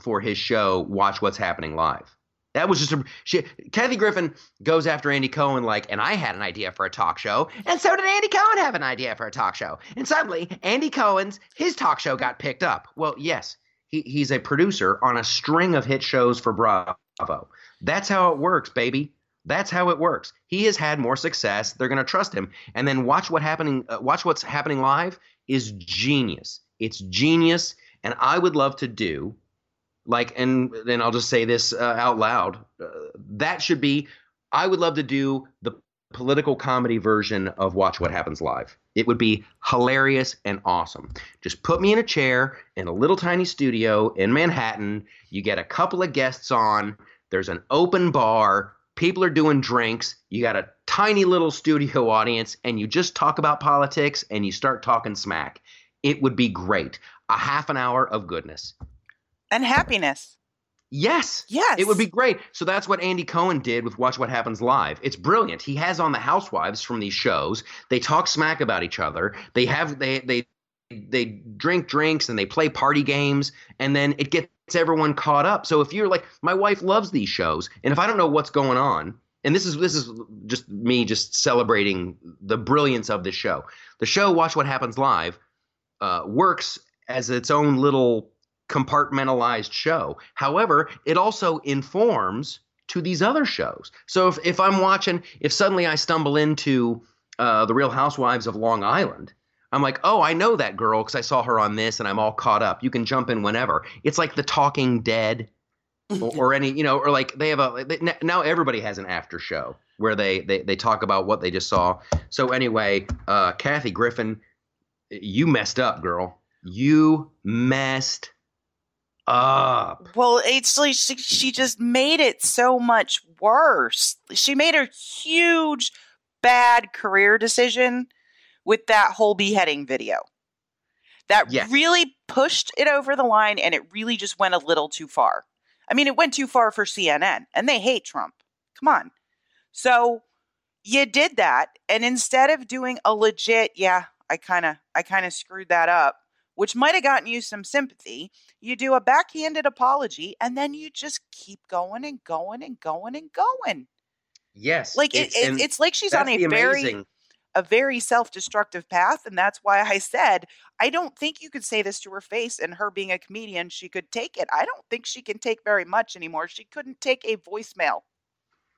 [SPEAKER 1] for his show watch what's happening live that was just a she, Kathy Griffin goes after Andy Cohen like, and I had an idea for a talk show, and so did Andy Cohen have an idea for a talk show, and suddenly Andy Cohen's his talk show got picked up. Well, yes, he, he's a producer on a string of hit shows for Bravo. That's how it works, baby. That's how it works. He has had more success. They're going to trust him, and then watch what happening. Uh, watch what's happening live is genius. It's genius, and I would love to do like and then i'll just say this uh, out loud uh, that should be i would love to do the political comedy version of watch what happens live it would be hilarious and awesome just put me in a chair in a little tiny studio in manhattan you get a couple of guests on there's an open bar people are doing drinks you got a tiny little studio audience and you just talk about politics and you start talking smack. It would be great. A half an hour of goodness.
[SPEAKER 2] And happiness.
[SPEAKER 1] Yes.
[SPEAKER 2] Yes.
[SPEAKER 1] It would be great. So that's what Andy Cohen did with Watch What Happens Live. It's brilliant. He has on the housewives from these shows. They talk smack about each other. They have they they they drink drinks and they play party games and then it gets everyone caught up. So if you're like my wife loves these shows and if I don't know what's going on and this is this is just me just celebrating the brilliance of this show. The show Watch What Happens Live uh, works as its own little compartmentalized show. However, it also informs to these other shows. So if, if I'm watching, if suddenly I stumble into uh, The Real Housewives of Long Island, I'm like, oh, I know that girl because I saw her on this and I'm all caught up. You can jump in whenever. It's like The Talking Dead or, or any, you know, or like they have a, they, now everybody has an after show where they, they, they talk about what they just saw. So anyway, uh, Kathy Griffin, you messed up, girl. You messed up.
[SPEAKER 2] Well, it's like she, she just made it so much worse. She made a huge bad career decision with that whole beheading video. That
[SPEAKER 1] Yes.
[SPEAKER 2] really pushed it over the line and it really just went a little too far. I mean, it went too far for CNN and they hate Trump. Come on. So you did that and instead of doing a legit, yeah, I kind of I kind of screwed that up, which might have gotten you some sympathy, you do a backhanded apology and then you just keep going and going and going and going.
[SPEAKER 1] Yes.
[SPEAKER 2] Like it, it, it's like she's on a very
[SPEAKER 1] amazing-
[SPEAKER 2] a very self-destructive path and that's why I said I don't think you could say this to her face and her being a comedian she could take it. I don't think she can take very much anymore. She couldn't take a voicemail.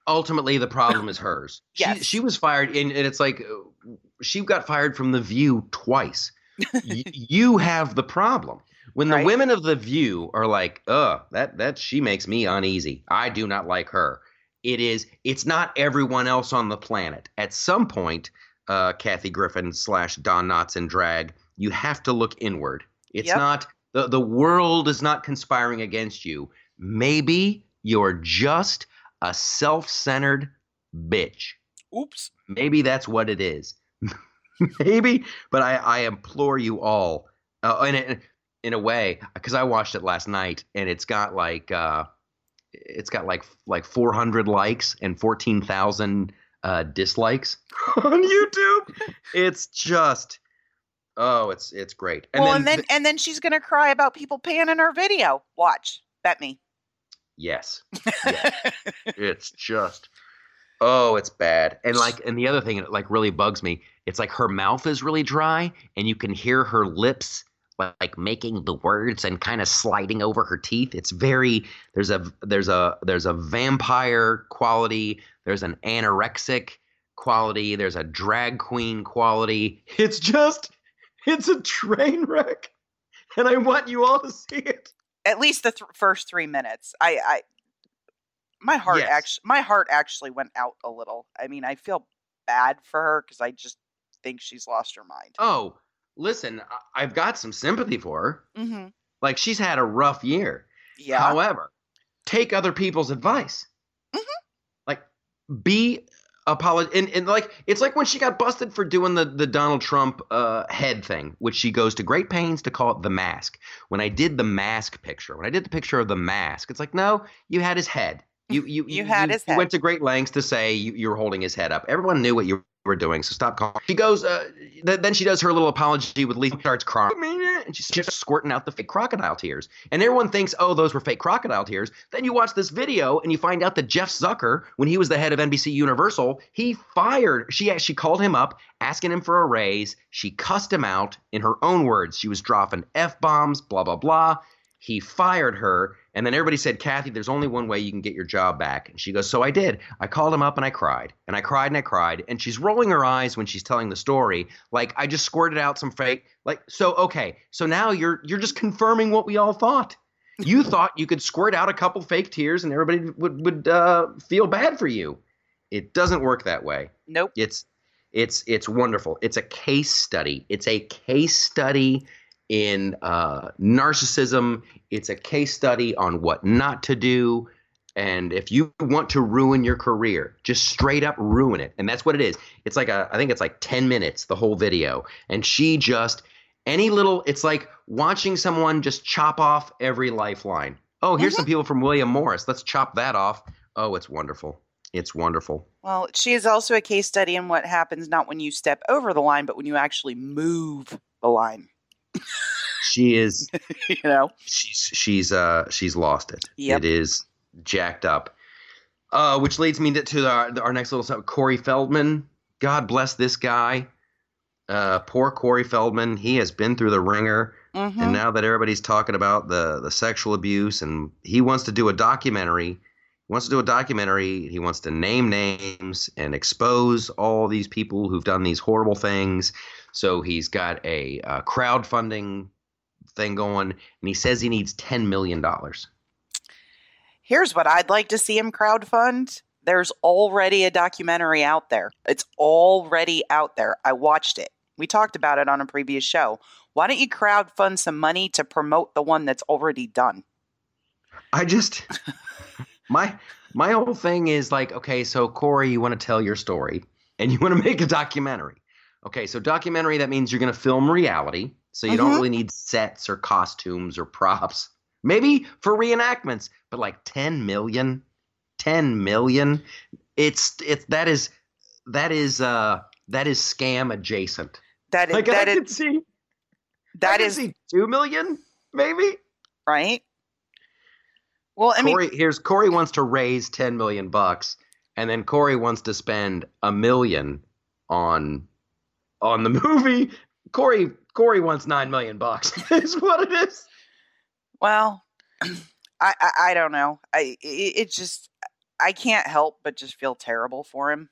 [SPEAKER 1] ultimately the problem is hers.
[SPEAKER 2] Yes.
[SPEAKER 1] She, she was fired, and, and it's like uh, she got fired from The View twice. y- you have the problem. When the
[SPEAKER 2] Right.
[SPEAKER 1] women of The View are like, "Ugh, that that she makes me uneasy. I do not like her." It is. It's not everyone else on the planet. At some point, uh, Kathy Griffin slash Don Knotts in drag, you have to look inward. It's
[SPEAKER 2] Yep.
[SPEAKER 1] not the the world is not conspiring against you. Maybe you're just a self-centered bitch.
[SPEAKER 2] Oops.
[SPEAKER 1] Maybe that's what it is. Maybe, but I, I implore you all, uh, in a, in a way, because I watched it last night, and it's got like uh, it's got like like 400 likes and 14,000 uh, dislikes on YouTube. It's just, oh, it's it's great.
[SPEAKER 2] well, and then and then she's gonna cry about people panning her video. Watch, bet me.
[SPEAKER 1] yes, yes. it's just oh it's bad and like and the other thing that like really bugs me it's like her mouth is really dry and you can hear her lips like, like making the words and kind of sliding over her teeth it's very there's a there's a there's a vampire quality there's an anorexic quality there's a drag queen quality it's just it's a train wreck and i want you all to see it
[SPEAKER 2] At least the th- first three minutes. I, I, my heart
[SPEAKER 1] Yes.
[SPEAKER 2] actually, my heart actually went out a little. I mean, I feel bad for her because I just think she's lost her mind.
[SPEAKER 1] oh listen I- i've got some sympathy for her
[SPEAKER 2] Mm-hmm.
[SPEAKER 1] Like she's had a rough year.
[SPEAKER 2] Yeah.
[SPEAKER 1] However, take other people's advice.
[SPEAKER 2] Mhm.
[SPEAKER 1] Be apolog and, and like it's like when she got busted for doing the the Donald Trump uh, head thing, which she goes to great pains to call it the mask. When I did the mask picture, when I did the picture of the mask, it's like no, you had his head. You you
[SPEAKER 2] You had his
[SPEAKER 1] you
[SPEAKER 2] head.
[SPEAKER 1] went to great lengths to say you, you were holding his head up. Everyone knew what you were doing, so stop calling. She goes, uh, th- then she does her little apology with Lisa starts crying, and she's just squirting out the fake crocodile tears. And everyone thinks, oh, those were fake crocodile tears. Then you watch this video and you find out that Jeff Zucker, when he was the head of NBC Universal, he fired. She she called him up asking him for a raise. She cussed him out in her own words. She was dropping f bombs, blah blah blah. He fired her, and then everybody said, Kathy, there's only one way you can get your job back. And she goes, So I did. I called him up and I cried. And I cried and I cried. And she's rolling her eyes when she's telling the story. Like, I just squirted out some fake. Like, so okay. So now you're you're just confirming what we all thought. You thought you could squirt out a couple fake tears and everybody would would uh, feel bad for you. It doesn't work that way.
[SPEAKER 2] Nope.
[SPEAKER 1] It's it's it's wonderful. It's a case study. It's a case study in uh, narcissism. It's a case study on what not to do. And if you want to ruin your career, just straight up ruin it. And that's what it is. It's like a, I think it's like 10 minutes, the whole video. And she just, any little, it's like watching someone just chop off every lifeline. Oh, here's
[SPEAKER 2] Mhm.
[SPEAKER 1] some people from William Morris. Let's chop that off. Oh, it's wonderful. It's wonderful.
[SPEAKER 2] Well, she is also a case study in what happens not when you step over the line, but when you actually move the line.
[SPEAKER 1] She is
[SPEAKER 2] you know?
[SPEAKER 1] she's she's uh she's lost it.
[SPEAKER 2] Yep.
[SPEAKER 1] It is jacked up. Uh, which leads me to, to our, our next little stuff. Corey Feldman. God bless this guy. Uh, poor Corey Feldman. He has been through the ringer,
[SPEAKER 2] Mhm.
[SPEAKER 1] and now that everybody's talking about the the sexual abuse, and he wants to do a documentary. He wants to do a documentary. He wants to name names and expose all these people who've done these horrible things. So he's got a, uh crowdfunding thing going, and he says he needs ten million dollars.
[SPEAKER 2] Here's what I'd like to see him crowdfund. There's already a documentary out there. It's already out there. I watched it. We talked about it on a previous show. Why don't you crowdfund some money to promote the one that's already done?
[SPEAKER 1] I just my my whole thing is like, okay, so Corey, you want to tell your story and you want to make a documentary. Okay, so documentary that means you're going to film reality, so you don't
[SPEAKER 2] Mhm.
[SPEAKER 1] really need sets or costumes or props. Maybe for reenactments, but like 10 million, 10 million, it's it's that is that is uh that is scam adjacent.
[SPEAKER 2] That is
[SPEAKER 1] Like
[SPEAKER 2] that
[SPEAKER 1] I
[SPEAKER 2] is
[SPEAKER 1] could see
[SPEAKER 2] that is
[SPEAKER 1] see 2 million maybe.
[SPEAKER 2] right. Well, I mean,
[SPEAKER 1] here's Corey wants to raise ten million bucks, and then Corey wants to spend a million on on the movie. Corey Corey wants nine million bucks. is what it is.
[SPEAKER 2] well, I, I I don't know. I it, it just I can't help but just feel terrible for him.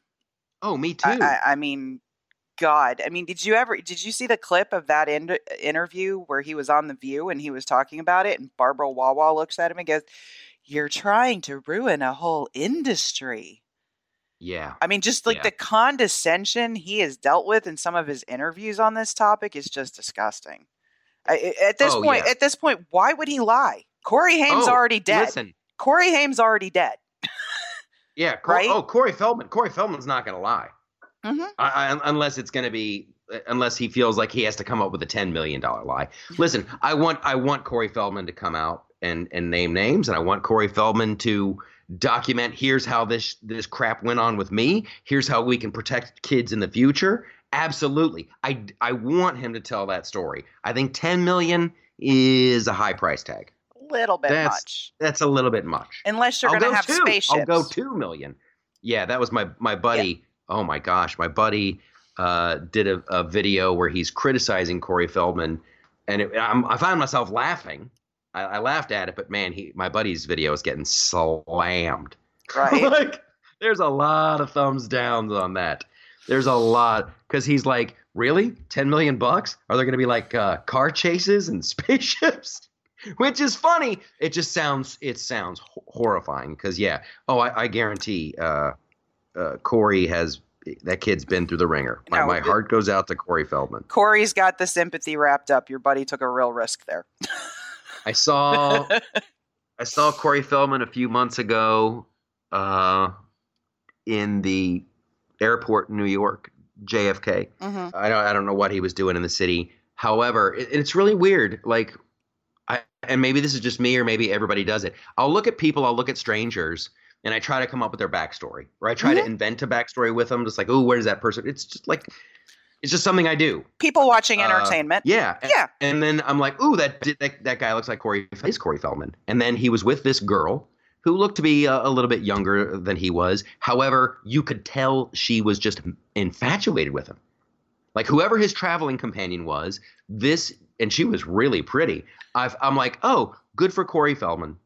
[SPEAKER 1] Oh, me too.
[SPEAKER 2] I, I, I mean, God. I mean, did you ever did you see the clip of that in, interview where he was on the View and he was talking about it, and Barbara Wawa looks at him and goes, "You're trying to ruin a whole industry."
[SPEAKER 1] Yeah.
[SPEAKER 2] I mean, just like
[SPEAKER 1] Yeah.
[SPEAKER 2] the condescension he has dealt with in some of his interviews on this topic is just disgusting. I, at this
[SPEAKER 1] Oh,
[SPEAKER 2] point,
[SPEAKER 1] yeah.
[SPEAKER 2] at this point, why would he lie? Corey Haim's
[SPEAKER 1] Oh,
[SPEAKER 2] already dead.
[SPEAKER 1] Listen,
[SPEAKER 2] Corey Haim's already dead.
[SPEAKER 1] yeah. Cor-
[SPEAKER 2] Right?
[SPEAKER 1] Oh, Corey Feldman. Corey Feldman's not going to lie,
[SPEAKER 2] hmm
[SPEAKER 1] I, I, unless it's going to be. Unless he feels like he has to come up with a ten million dollar lie. Listen, I want I want Corey Feldman to come out and and name names, and I want Corey Feldman to document. Here's how this this crap went on with me. Here's how we can protect kids in the future. Absolutely, I I want him to tell that story. I think ten million is a high price tag.
[SPEAKER 2] Little bit
[SPEAKER 1] That's-
[SPEAKER 2] much,
[SPEAKER 1] That's a little bit much.
[SPEAKER 2] unless you're going to
[SPEAKER 1] go
[SPEAKER 2] have
[SPEAKER 1] two.
[SPEAKER 2] spaceships.
[SPEAKER 1] I'll go two million. Yeah, that was my my buddy. Oh my gosh, my buddy uh, did a, a video where he's criticizing Corey Feldman, and it, I'm, I found myself laughing. I, I laughed at it, but man, he my buddy's video is getting slammed.
[SPEAKER 2] Right.
[SPEAKER 1] like, there's a lot of thumbs downs on that. There's a lot because he's like, really, ten million bucks? Are there going to be like uh, car chases and spaceships? Which is funny. It just sounds it sounds ho- horrifying because yeah. Oh, I, I guarantee uh, uh, Corey has that kid's been through the ringer. My,
[SPEAKER 2] No,
[SPEAKER 1] my heart goes out to Corey Feldman.
[SPEAKER 2] Corey's got the sympathy wrapped up. Your buddy took a real risk there.
[SPEAKER 1] I saw I saw Corey Feldman a few months ago uh, in the airport in New York, JFK.
[SPEAKER 2] hmm
[SPEAKER 1] I don't I don't know what he was doing in the city. However, it, it's really weird. Like, I and maybe this is just me or maybe everybody does it. I'll look at people. I'll look at strangers. And I try to come up with their backstory, or I try to
[SPEAKER 2] Mhm.
[SPEAKER 1] invent a backstory with them. Just like, oh, where does that person? It's just like, it's just something I do.
[SPEAKER 2] People watching
[SPEAKER 1] Uh,
[SPEAKER 2] entertainment.
[SPEAKER 1] Yeah,
[SPEAKER 2] Yeah.
[SPEAKER 1] and then I'm like, ooh, that that that guy looks like Corey is Corey Feldman. And then he was with this girl who looked to be a, a little bit younger than he was. However, you could tell she was just infatuated with him. Like whoever his traveling companion was, this and she was really pretty. I've, I'm like, oh, good for Corey Feldman.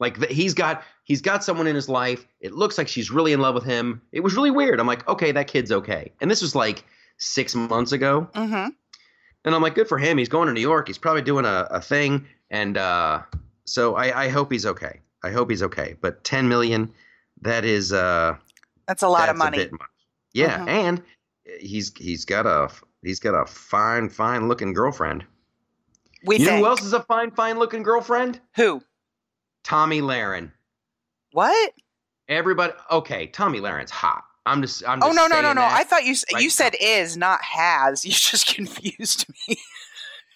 [SPEAKER 1] Like th- he's got he's got someone in his life. It looks like she's really in love with him. It was really weird. I'm like, okay, that kid's okay. And this was like six months ago.
[SPEAKER 2] hmm
[SPEAKER 1] And I'm like, good for him. He's going to New York. He's probably doing a, a thing. And uh, so I, I hope he's okay. I hope he's okay. But 10 million, that is uh,
[SPEAKER 2] That's a lot of
[SPEAKER 1] that's a
[SPEAKER 2] money.
[SPEAKER 1] Yeah,
[SPEAKER 2] Mhm.
[SPEAKER 1] and he's he's got a he's got a fine fine looking girlfriend.
[SPEAKER 2] We
[SPEAKER 1] you know who else is a fine fine looking girlfriend?
[SPEAKER 2] Who?
[SPEAKER 1] Tomi Lahren.
[SPEAKER 2] What?
[SPEAKER 1] Everybody, okay, Tomi Lahren's hot. I'm just. I'm
[SPEAKER 2] Oh no no no no!
[SPEAKER 1] that.
[SPEAKER 2] I thought you
[SPEAKER 1] right
[SPEAKER 2] you
[SPEAKER 1] now.
[SPEAKER 2] said is not has. You just confused me.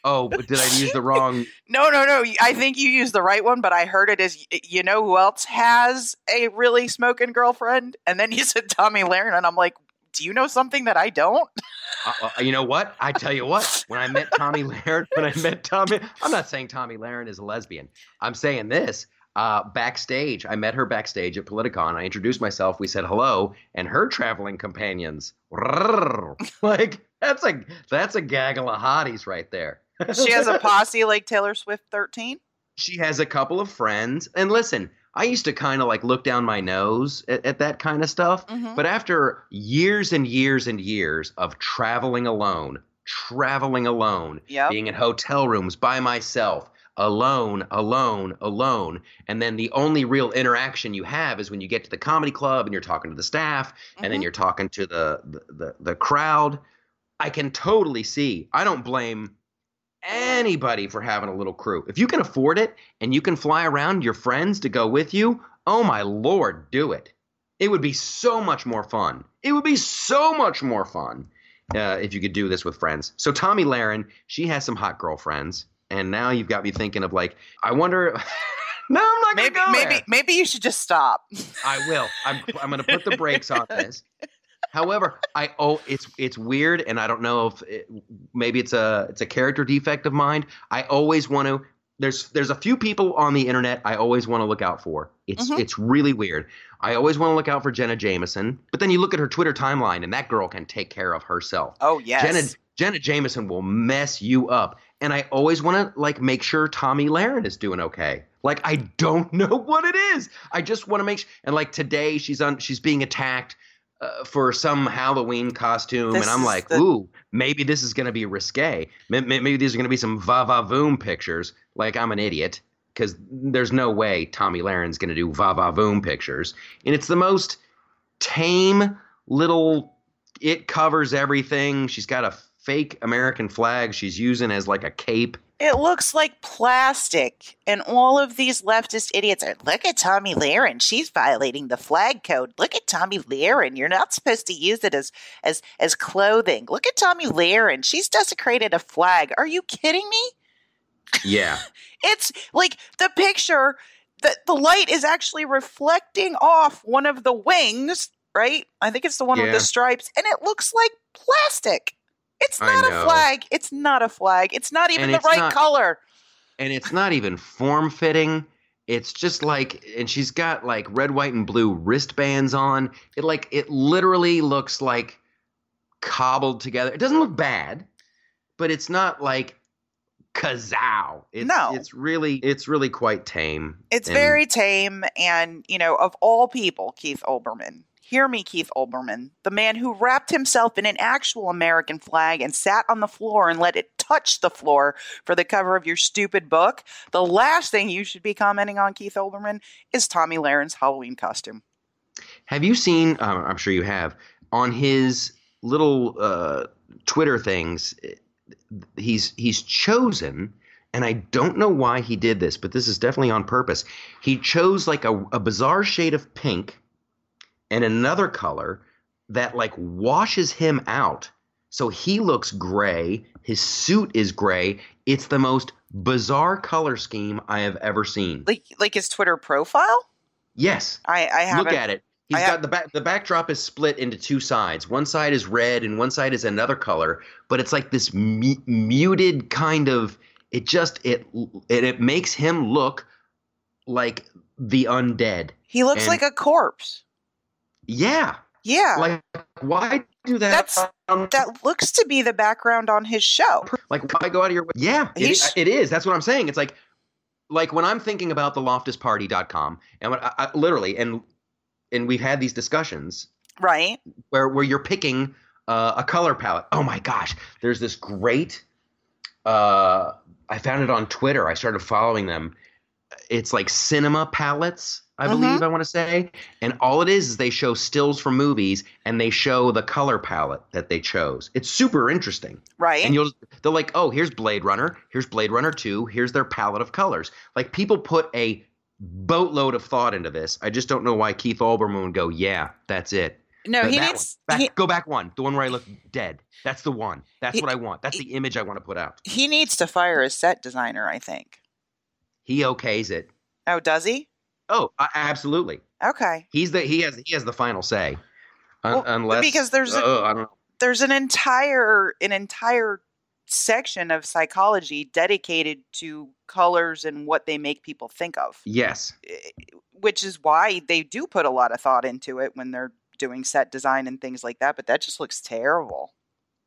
[SPEAKER 1] Oh, but did I use the wrong?
[SPEAKER 2] No no no! I think you used the right one, but I heard it as you know who else has a really smoking girlfriend, and then you said Tomi Lahren, and I'm like, do you know something that I don't?
[SPEAKER 1] Uh, uh, you know what? I tell you what. When I met Tomi Lahren, when I met Tomi, I'm not saying Tomi Lahren is a lesbian. I'm saying this. Uh, backstage, I met her backstage at Politicon. I introduced myself. We said hello, and her traveling companions. like that's a that's a gaggle of hotties right there.
[SPEAKER 2] She has a posse like Taylor Swift 13.
[SPEAKER 1] she has a couple of friends. And listen, I used to kind of like look down my nose at, at that kind of stuff.
[SPEAKER 2] Mhm.
[SPEAKER 1] But after years and years and years of traveling alone, traveling alone,
[SPEAKER 2] Yep.
[SPEAKER 1] being in hotel rooms by myself, alone, alone, alone, and then the only real interaction you have is when you get to the comedy club and you're talking to the staff, and then
[SPEAKER 2] Mhm.
[SPEAKER 1] you're talking to the, the the the crowd. I can totally see. I don't blame anybody for having a little crew. If you can afford it and you can fly around your friends to go with you, oh my lord, do it. It would be so much more fun. It would be so much more fun uh, if you could do this with friends. So Tomi Lahren, she has some hot girlfriends, and now you've got me thinking of like, I wonder. no, I'm not gonna
[SPEAKER 2] Maybe
[SPEAKER 1] go
[SPEAKER 2] maybe
[SPEAKER 1] there.
[SPEAKER 2] maybe you should just stop.
[SPEAKER 1] I will. I'm I'm going to put the brakes on this. However, I oh it's it's weird, and I don't know if it, maybe it's a it's a character defect of mine. I always want to. There's there's a few people on the internet I always want to look out for. It's
[SPEAKER 2] Mhm.
[SPEAKER 1] it's really weird. I always want to look out for Jenna Jameson, but then you look at her Twitter timeline, and that girl can take care of herself.
[SPEAKER 2] Oh yes.
[SPEAKER 1] Jenna Jenna Jameson will mess you up. And I always want to like make sure Tomi Lahren is doing okay. Like I don't know what it is. I just want to make sure. And like today, she's on. She's being attacked uh, for some Halloween costume,
[SPEAKER 2] This
[SPEAKER 1] and I'm like,
[SPEAKER 2] the-
[SPEAKER 1] ooh, maybe this is going to be risque. May- may- Maybe these are going to be some va va voom pictures. Like I'm an idiot because there's no way Tomi Lahren's going to do va va voom pictures, and it's the most tame little it covers everything. She's got a fake American flag she's using as like a cape.
[SPEAKER 2] It looks like plastic, and all of these leftist idiots are. Look at Tomi Lahren; she's violating the flag code. Look at Tomi Lahren; you're not supposed to use it as as as clothing. Look at Tomi Lahren; she's desecrated a flag. Are you kidding me?
[SPEAKER 1] Yeah.
[SPEAKER 2] It's like the picture. The the light is actually reflecting off one of the wings, right? I think it's the one with the stripes, and it looks like plastic. It's not a flag. It's not a flag. It's not even
[SPEAKER 1] And
[SPEAKER 2] the right
[SPEAKER 1] not-
[SPEAKER 2] color.
[SPEAKER 1] and it's not even form fitting. It's just like and she's got like red, white, and blue wristbands on. It like it literally looks like cobbled together. It doesn't look bad, but it's not like kazow. It's,
[SPEAKER 2] No.
[SPEAKER 1] it's really it's really quite tame.
[SPEAKER 2] It's
[SPEAKER 1] And-
[SPEAKER 2] very tame, and you know, of all people, Keith Olbermann. Hear me, Keith Olbermann, the man who wrapped himself in an actual American flag and sat on the floor and let it touch the floor for the cover of your stupid book. The last thing you should be commenting on, Keith Olbermann, is Tomi Lahren's Halloween costume.
[SPEAKER 1] Have you seen? Uh, I'm sure you have on his little uh, Twitter things. He's he's chosen, and I don't know why he did this, but this is definitely on purpose. He chose like a, a bizarre shade of pink and another color that like washes him out, so he looks gray. His suit is gray. It's the most bizarre color scheme I have ever seen.
[SPEAKER 2] Like, like his Twitter profile.
[SPEAKER 1] Yes,
[SPEAKER 2] I, I haven't.
[SPEAKER 1] Look at it. He's
[SPEAKER 2] I
[SPEAKER 1] got
[SPEAKER 2] have-
[SPEAKER 1] the back. The backdrop is split into two sides. One side is red, and one side is another color. But it's like this mu- muted kind of. It just it it, it makes him look like the undead.
[SPEAKER 2] He looks
[SPEAKER 1] and-
[SPEAKER 2] like a corpse.
[SPEAKER 1] Yeah,
[SPEAKER 2] Yeah,
[SPEAKER 1] like why do that?
[SPEAKER 2] That's-
[SPEAKER 1] on-
[SPEAKER 2] that looks to be the background on his show.
[SPEAKER 1] like why go out of your way? Yeah, it,
[SPEAKER 2] He's-
[SPEAKER 1] it is. That's what I'm saying. It's like like when I'm thinking about the loftusparty.com and when I, I, literally and and we've had these discussions
[SPEAKER 2] Right.
[SPEAKER 1] where where you're picking uh, a color palette. Oh my gosh, there's this great. Uh, I found it on Twitter. I started following them. It's like cinema palettes, I
[SPEAKER 2] Mhm.
[SPEAKER 1] believe I want to say, and all it is is they show stills from movies and they show the color palette that they chose. It's super interesting,
[SPEAKER 2] Right.
[SPEAKER 1] and you'll they're like, oh, here's Blade Runner, here's Blade Runner Two, here's their palette of colors. Like people put a boatload of thought into this. I just don't know why Keith Olbermann would go, yeah, that's it.
[SPEAKER 2] No, he needs.
[SPEAKER 1] Back,
[SPEAKER 2] he,
[SPEAKER 1] go back one, the one where I look dead. That's the one. That's
[SPEAKER 2] He-
[SPEAKER 1] what I want. That's the image I want to put out.
[SPEAKER 2] he needs to fire his set designer. I think.
[SPEAKER 1] He okays it.
[SPEAKER 2] Oh, does he?
[SPEAKER 1] Oh, absolutely.
[SPEAKER 2] Okay.
[SPEAKER 1] He's the he has he has the final say. Un-
[SPEAKER 2] Well,
[SPEAKER 1] unless
[SPEAKER 2] because there's a-
[SPEAKER 1] oh, I don't know.
[SPEAKER 2] There's an entire an entire section of psychology dedicated to colors and what they make people think of.
[SPEAKER 1] Yes.
[SPEAKER 2] which is why they do put a lot of thought into it when they're doing set design and things like that. But that just looks terrible.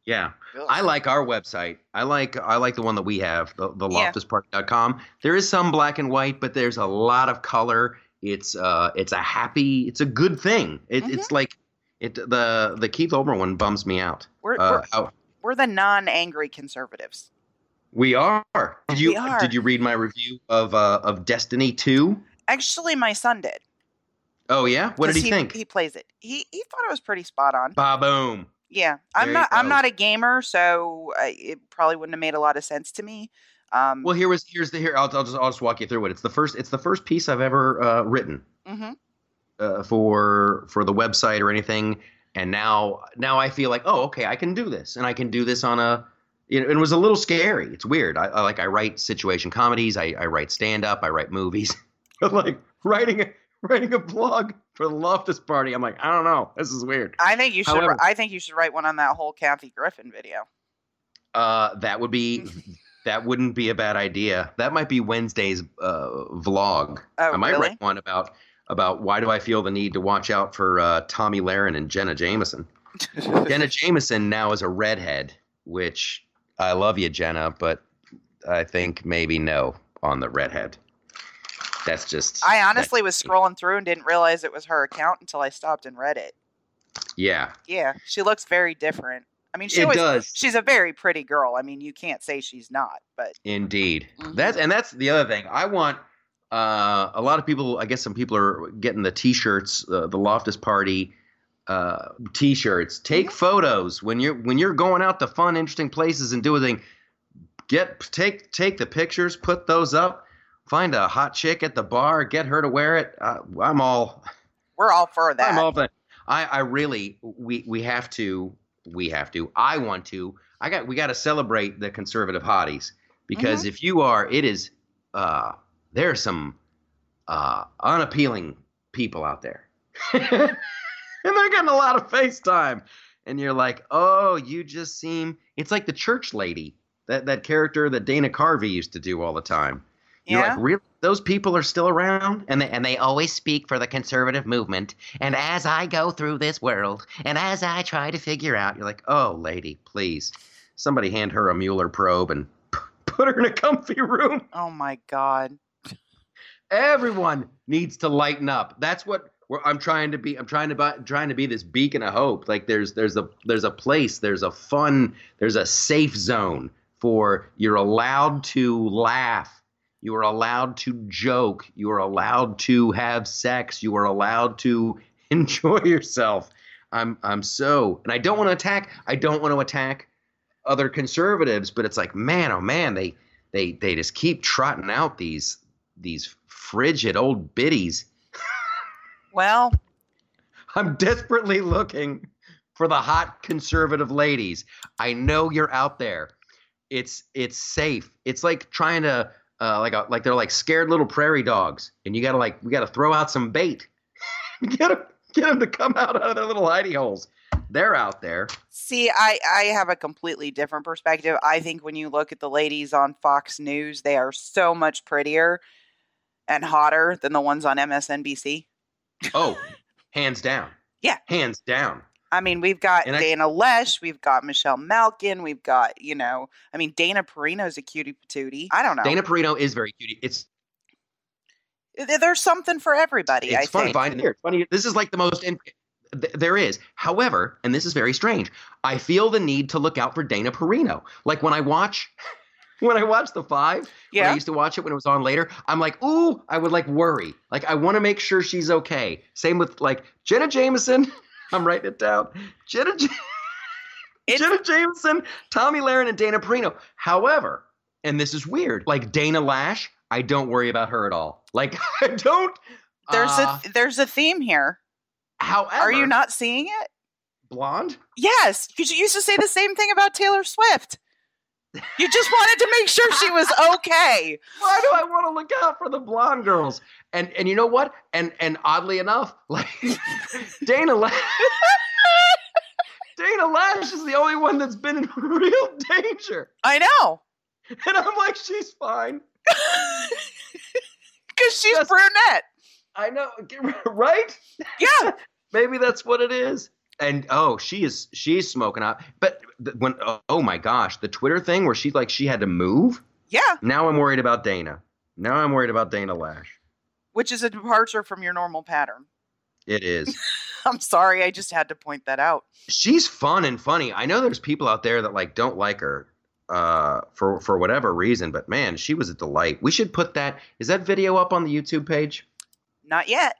[SPEAKER 1] Yeah.
[SPEAKER 2] Ugh.
[SPEAKER 1] I like our website. I like I like the one that we have, the, the
[SPEAKER 2] Yeah.
[SPEAKER 1] loftusparty.com. There is some black and white, but there's a lot of color. It's uh it's a happy, it's a good thing. It,
[SPEAKER 2] Mm-hmm.
[SPEAKER 1] It's like it the the Keith Olber one bums me out.
[SPEAKER 2] We're
[SPEAKER 1] Uh,
[SPEAKER 2] we're, we're the non-angry conservatives.
[SPEAKER 1] we are. Did you
[SPEAKER 2] are.
[SPEAKER 1] did you read my review of uh of Destiny 2?
[SPEAKER 2] Actually, my son did.
[SPEAKER 1] Oh yeah? What did
[SPEAKER 2] 'cause
[SPEAKER 1] he, think?
[SPEAKER 2] He plays it. He he thought it was pretty spot on.
[SPEAKER 1] Ba boom.
[SPEAKER 2] Yeah, I'm
[SPEAKER 1] There
[SPEAKER 2] not. I'm not a gamer, so uh, it probably wouldn't have made a lot of sense to me. Um,
[SPEAKER 1] Well, here was here's the here. I'll, I'll just I'll just walk you through it. It's the first it's the first piece I've ever uh, written
[SPEAKER 2] mhm.
[SPEAKER 1] uh, for for the website or anything. And now now I feel like oh okay I can do this and I can do this on a. You know, it was a little scary. It's weird. I, I like I write situation comedies. I, I write stand up. I write movies. Like writing a, writing a blog for the Loftus Party. I'm like I don't know. This is weird.
[SPEAKER 2] I think you should.
[SPEAKER 1] However-
[SPEAKER 2] I think you should write one on that whole Kathy Griffin video.
[SPEAKER 1] Uh, that would be that wouldn't be a bad idea. That might be Wednesday's uh, vlog.
[SPEAKER 2] Oh,
[SPEAKER 1] I might
[SPEAKER 2] really?
[SPEAKER 1] write one about about why do I feel the need to watch out for uh, Tomi Lahren and Jenna Jameson. Jenna Jameson now is a redhead, which I love you, Jenna, but I think maybe no on the redhead. That's just
[SPEAKER 2] I
[SPEAKER 1] that-
[SPEAKER 2] honestly was scrolling through and didn't realize it was her account until I stopped and read it.
[SPEAKER 1] yeah,
[SPEAKER 2] Yeah, she looks very different. I mean, she
[SPEAKER 1] it
[SPEAKER 2] always,
[SPEAKER 1] does.
[SPEAKER 2] she's a very pretty girl. I mean, you can't say she's not, but
[SPEAKER 1] Indeed.
[SPEAKER 2] Mhm.
[SPEAKER 1] That's and that's the other thing. I want uh, a lot of people. I guess some people are getting the T-shirts, uh, the Loftus Party uh, T-shirts. Take
[SPEAKER 2] Mhm.
[SPEAKER 1] photos when you're when you're going out to fun, interesting places and do a thing. Get take take the pictures, put those up. Find a hot chick at the bar, get her to wear it. Uh, I'm all
[SPEAKER 2] we're all for that.
[SPEAKER 1] I'm all for I I really we we have to we have to I want to I got we got to celebrate the conservative hotties. Because if you are it is uh there are some uh unappealing people out there. And they're getting a lot of FaceTime. And you're like oh you just seem it's like the church lady that that character that Dana Carvey used to do all the time you're
[SPEAKER 2] yeah.
[SPEAKER 1] like really those people are still around
[SPEAKER 3] and they, and they always speak for the conservative movement. And as I go through this world, and as I try to figure out,
[SPEAKER 1] You're like, oh, lady, please, somebody hand her a Mueller probe and put her in a comfy room.
[SPEAKER 2] oh my god.
[SPEAKER 1] Everyone needs to lighten up. That's what we're, I'm trying to be. I'm trying to buy, trying to be this beacon of hope. Like there's there's a there's a place, there's a fun, there's a safe zone for you're allowed to laugh. You are allowed to joke. You are allowed to have sex. You are allowed to enjoy yourself. I'm I'm so and I don't want to attack. I don't want to attack other conservatives, but it's like, man, oh man, they they they just keep trotting out these these frigid old biddies.
[SPEAKER 2] Well,
[SPEAKER 1] I'm desperately looking for the hot conservative ladies. I know you're out there. It's it's safe. It's like trying to uh, like a, like they're like scared little prairie dogs, and you gotta like we gotta throw out some bait. get them get them to come out of their little hidey holes. They're out there.
[SPEAKER 2] see, I I have a completely different perspective. I think when you look at the ladies on Fox News, they are so much prettier and hotter than the ones on MSNBC.
[SPEAKER 1] Oh, hands down.
[SPEAKER 2] Yeah.
[SPEAKER 1] hands down.
[SPEAKER 2] I mean, we've got
[SPEAKER 1] I-
[SPEAKER 2] Dana Loesch, we've got Michelle Malkin, we've got, you know, I mean, Dana Perino's a cutie patootie. I don't know.
[SPEAKER 1] Dana Perino is very cutie. It's
[SPEAKER 2] There's something for everybody,
[SPEAKER 1] it's
[SPEAKER 2] I
[SPEAKER 1] fun
[SPEAKER 2] think.
[SPEAKER 1] finding here. It's funny. This is like the most. Th- there is, however, and this is very strange. I feel the need to look out for Dana Perino. Like when I watch, when I watch the five. when I used to watch it when it was on later. I'm like, ooh, I would like worry. Like I want to make sure she's okay. Same with like Jenna Jameson. I'm writing it down. Jenna. Jenna Jameson, Tomi Lahren, and Dana Perino. However, and this is weird, like Dana Loesch, I don't worry about her at all. Like I don't.
[SPEAKER 2] There's
[SPEAKER 1] uh,
[SPEAKER 2] a there's a theme here.
[SPEAKER 1] However,
[SPEAKER 2] Are you not seeing it?
[SPEAKER 1] blonde?
[SPEAKER 2] Yes, because you used to say the same thing about Taylor Swift. You just wanted to make sure she was okay.
[SPEAKER 1] Why do I want to look out for the blonde girls? And and you know what? And and oddly enough, like Dana Loesch, Dana Loesch is the only one that's been in real danger.
[SPEAKER 2] I know.
[SPEAKER 1] And I'm like, she's fine.
[SPEAKER 2] Because she's
[SPEAKER 1] Yes.
[SPEAKER 2] brunette.
[SPEAKER 1] I know, right?
[SPEAKER 2] Yeah.
[SPEAKER 1] Maybe that's what it is. And oh, she is she's smoking out. But when oh my gosh, the Twitter thing where she's like she had to move.
[SPEAKER 2] Yeah.
[SPEAKER 1] Now I'm worried about Dana. Now I'm worried about Dana Loesch.
[SPEAKER 2] Which is a departure from your normal pattern.
[SPEAKER 1] It is.
[SPEAKER 2] I'm sorry, I just had to point that out.
[SPEAKER 1] she's fun and funny. I know there's people out there that like don't like her uh, for for whatever reason, but man, she was a delight. We should put that. Is that video up on the YouTube page?
[SPEAKER 2] Not yet.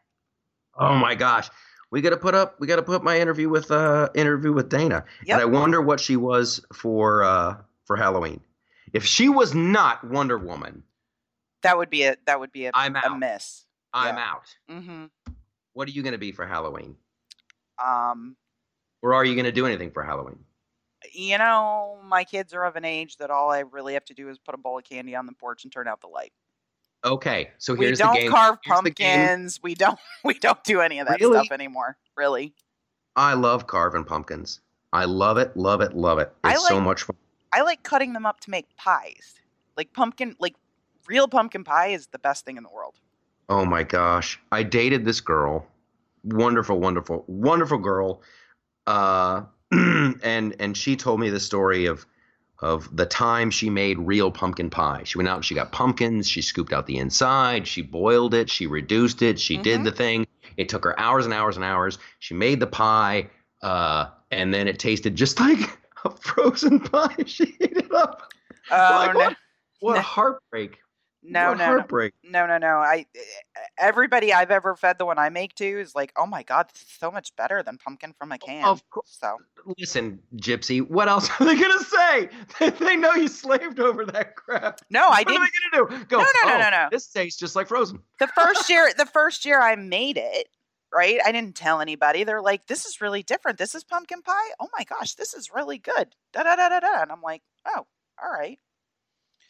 [SPEAKER 1] Oh my gosh, we got to put up. We got to put my interview with uh interview with Dana.
[SPEAKER 2] Yep.
[SPEAKER 1] And I wonder what she was for uh for Halloween. If she was not Wonder Woman,
[SPEAKER 2] That would be a that would be a,
[SPEAKER 1] I'm
[SPEAKER 2] a
[SPEAKER 1] out.
[SPEAKER 2] miss.
[SPEAKER 1] I'm
[SPEAKER 2] Yeah.
[SPEAKER 1] out.
[SPEAKER 2] hmm
[SPEAKER 1] What are you going to be for Halloween?
[SPEAKER 2] Um,
[SPEAKER 1] Or are you going to do anything for Halloween?
[SPEAKER 2] you know, my kids are of an age that all I really have to do is put a bowl of candy on the porch and turn out the light.
[SPEAKER 1] Okay, so
[SPEAKER 2] We don't
[SPEAKER 1] the game.
[SPEAKER 2] carve
[SPEAKER 1] Here's
[SPEAKER 2] pumpkins. We don't we don't do any of that
[SPEAKER 1] Really?
[SPEAKER 2] stuff anymore. Really.
[SPEAKER 1] I love carving pumpkins. I love it, love it, love it. It's so much fun.
[SPEAKER 2] I like cutting them up to make pies. Like pumpkin like real pumpkin pie is the best thing in the world.
[SPEAKER 1] Oh my gosh. I dated this girl. Wonderful, wonderful, wonderful girl. Uh and and she told me the story of of the time she made real pumpkin pie. She went out and she got pumpkins, she scooped out the inside, she boiled it, she reduced it, she did
[SPEAKER 2] Mhm.
[SPEAKER 1] the thing. It took her hours and hours and hours. She made the pie uh and then it tasted just like a frozen pie. She ate it up.
[SPEAKER 2] Oh
[SPEAKER 1] Like,
[SPEAKER 2] no.
[SPEAKER 1] what? What a heartbreak.
[SPEAKER 2] No,
[SPEAKER 1] what
[SPEAKER 2] no, no.
[SPEAKER 1] heartbreak.
[SPEAKER 2] No, no, no. I everybody I've ever fed the one I make to is like, "Oh my god, this is so much better than pumpkin from a can."
[SPEAKER 1] Of course.
[SPEAKER 2] So,
[SPEAKER 1] Listen, Gypsy, what else are they to say? they know you slaved over that crap.
[SPEAKER 2] no, I didn't What
[SPEAKER 1] are they to do? Go,
[SPEAKER 2] No, no, no,
[SPEAKER 1] "Oh,
[SPEAKER 2] no, no.
[SPEAKER 1] This tastes just like frozen.
[SPEAKER 2] the first year the first year I made it, right? I didn't tell anybody. They're like, "This is really different. This is pumpkin pie. Oh my gosh, this is really good." Da da da da da. And I'm like, "Oh, all right.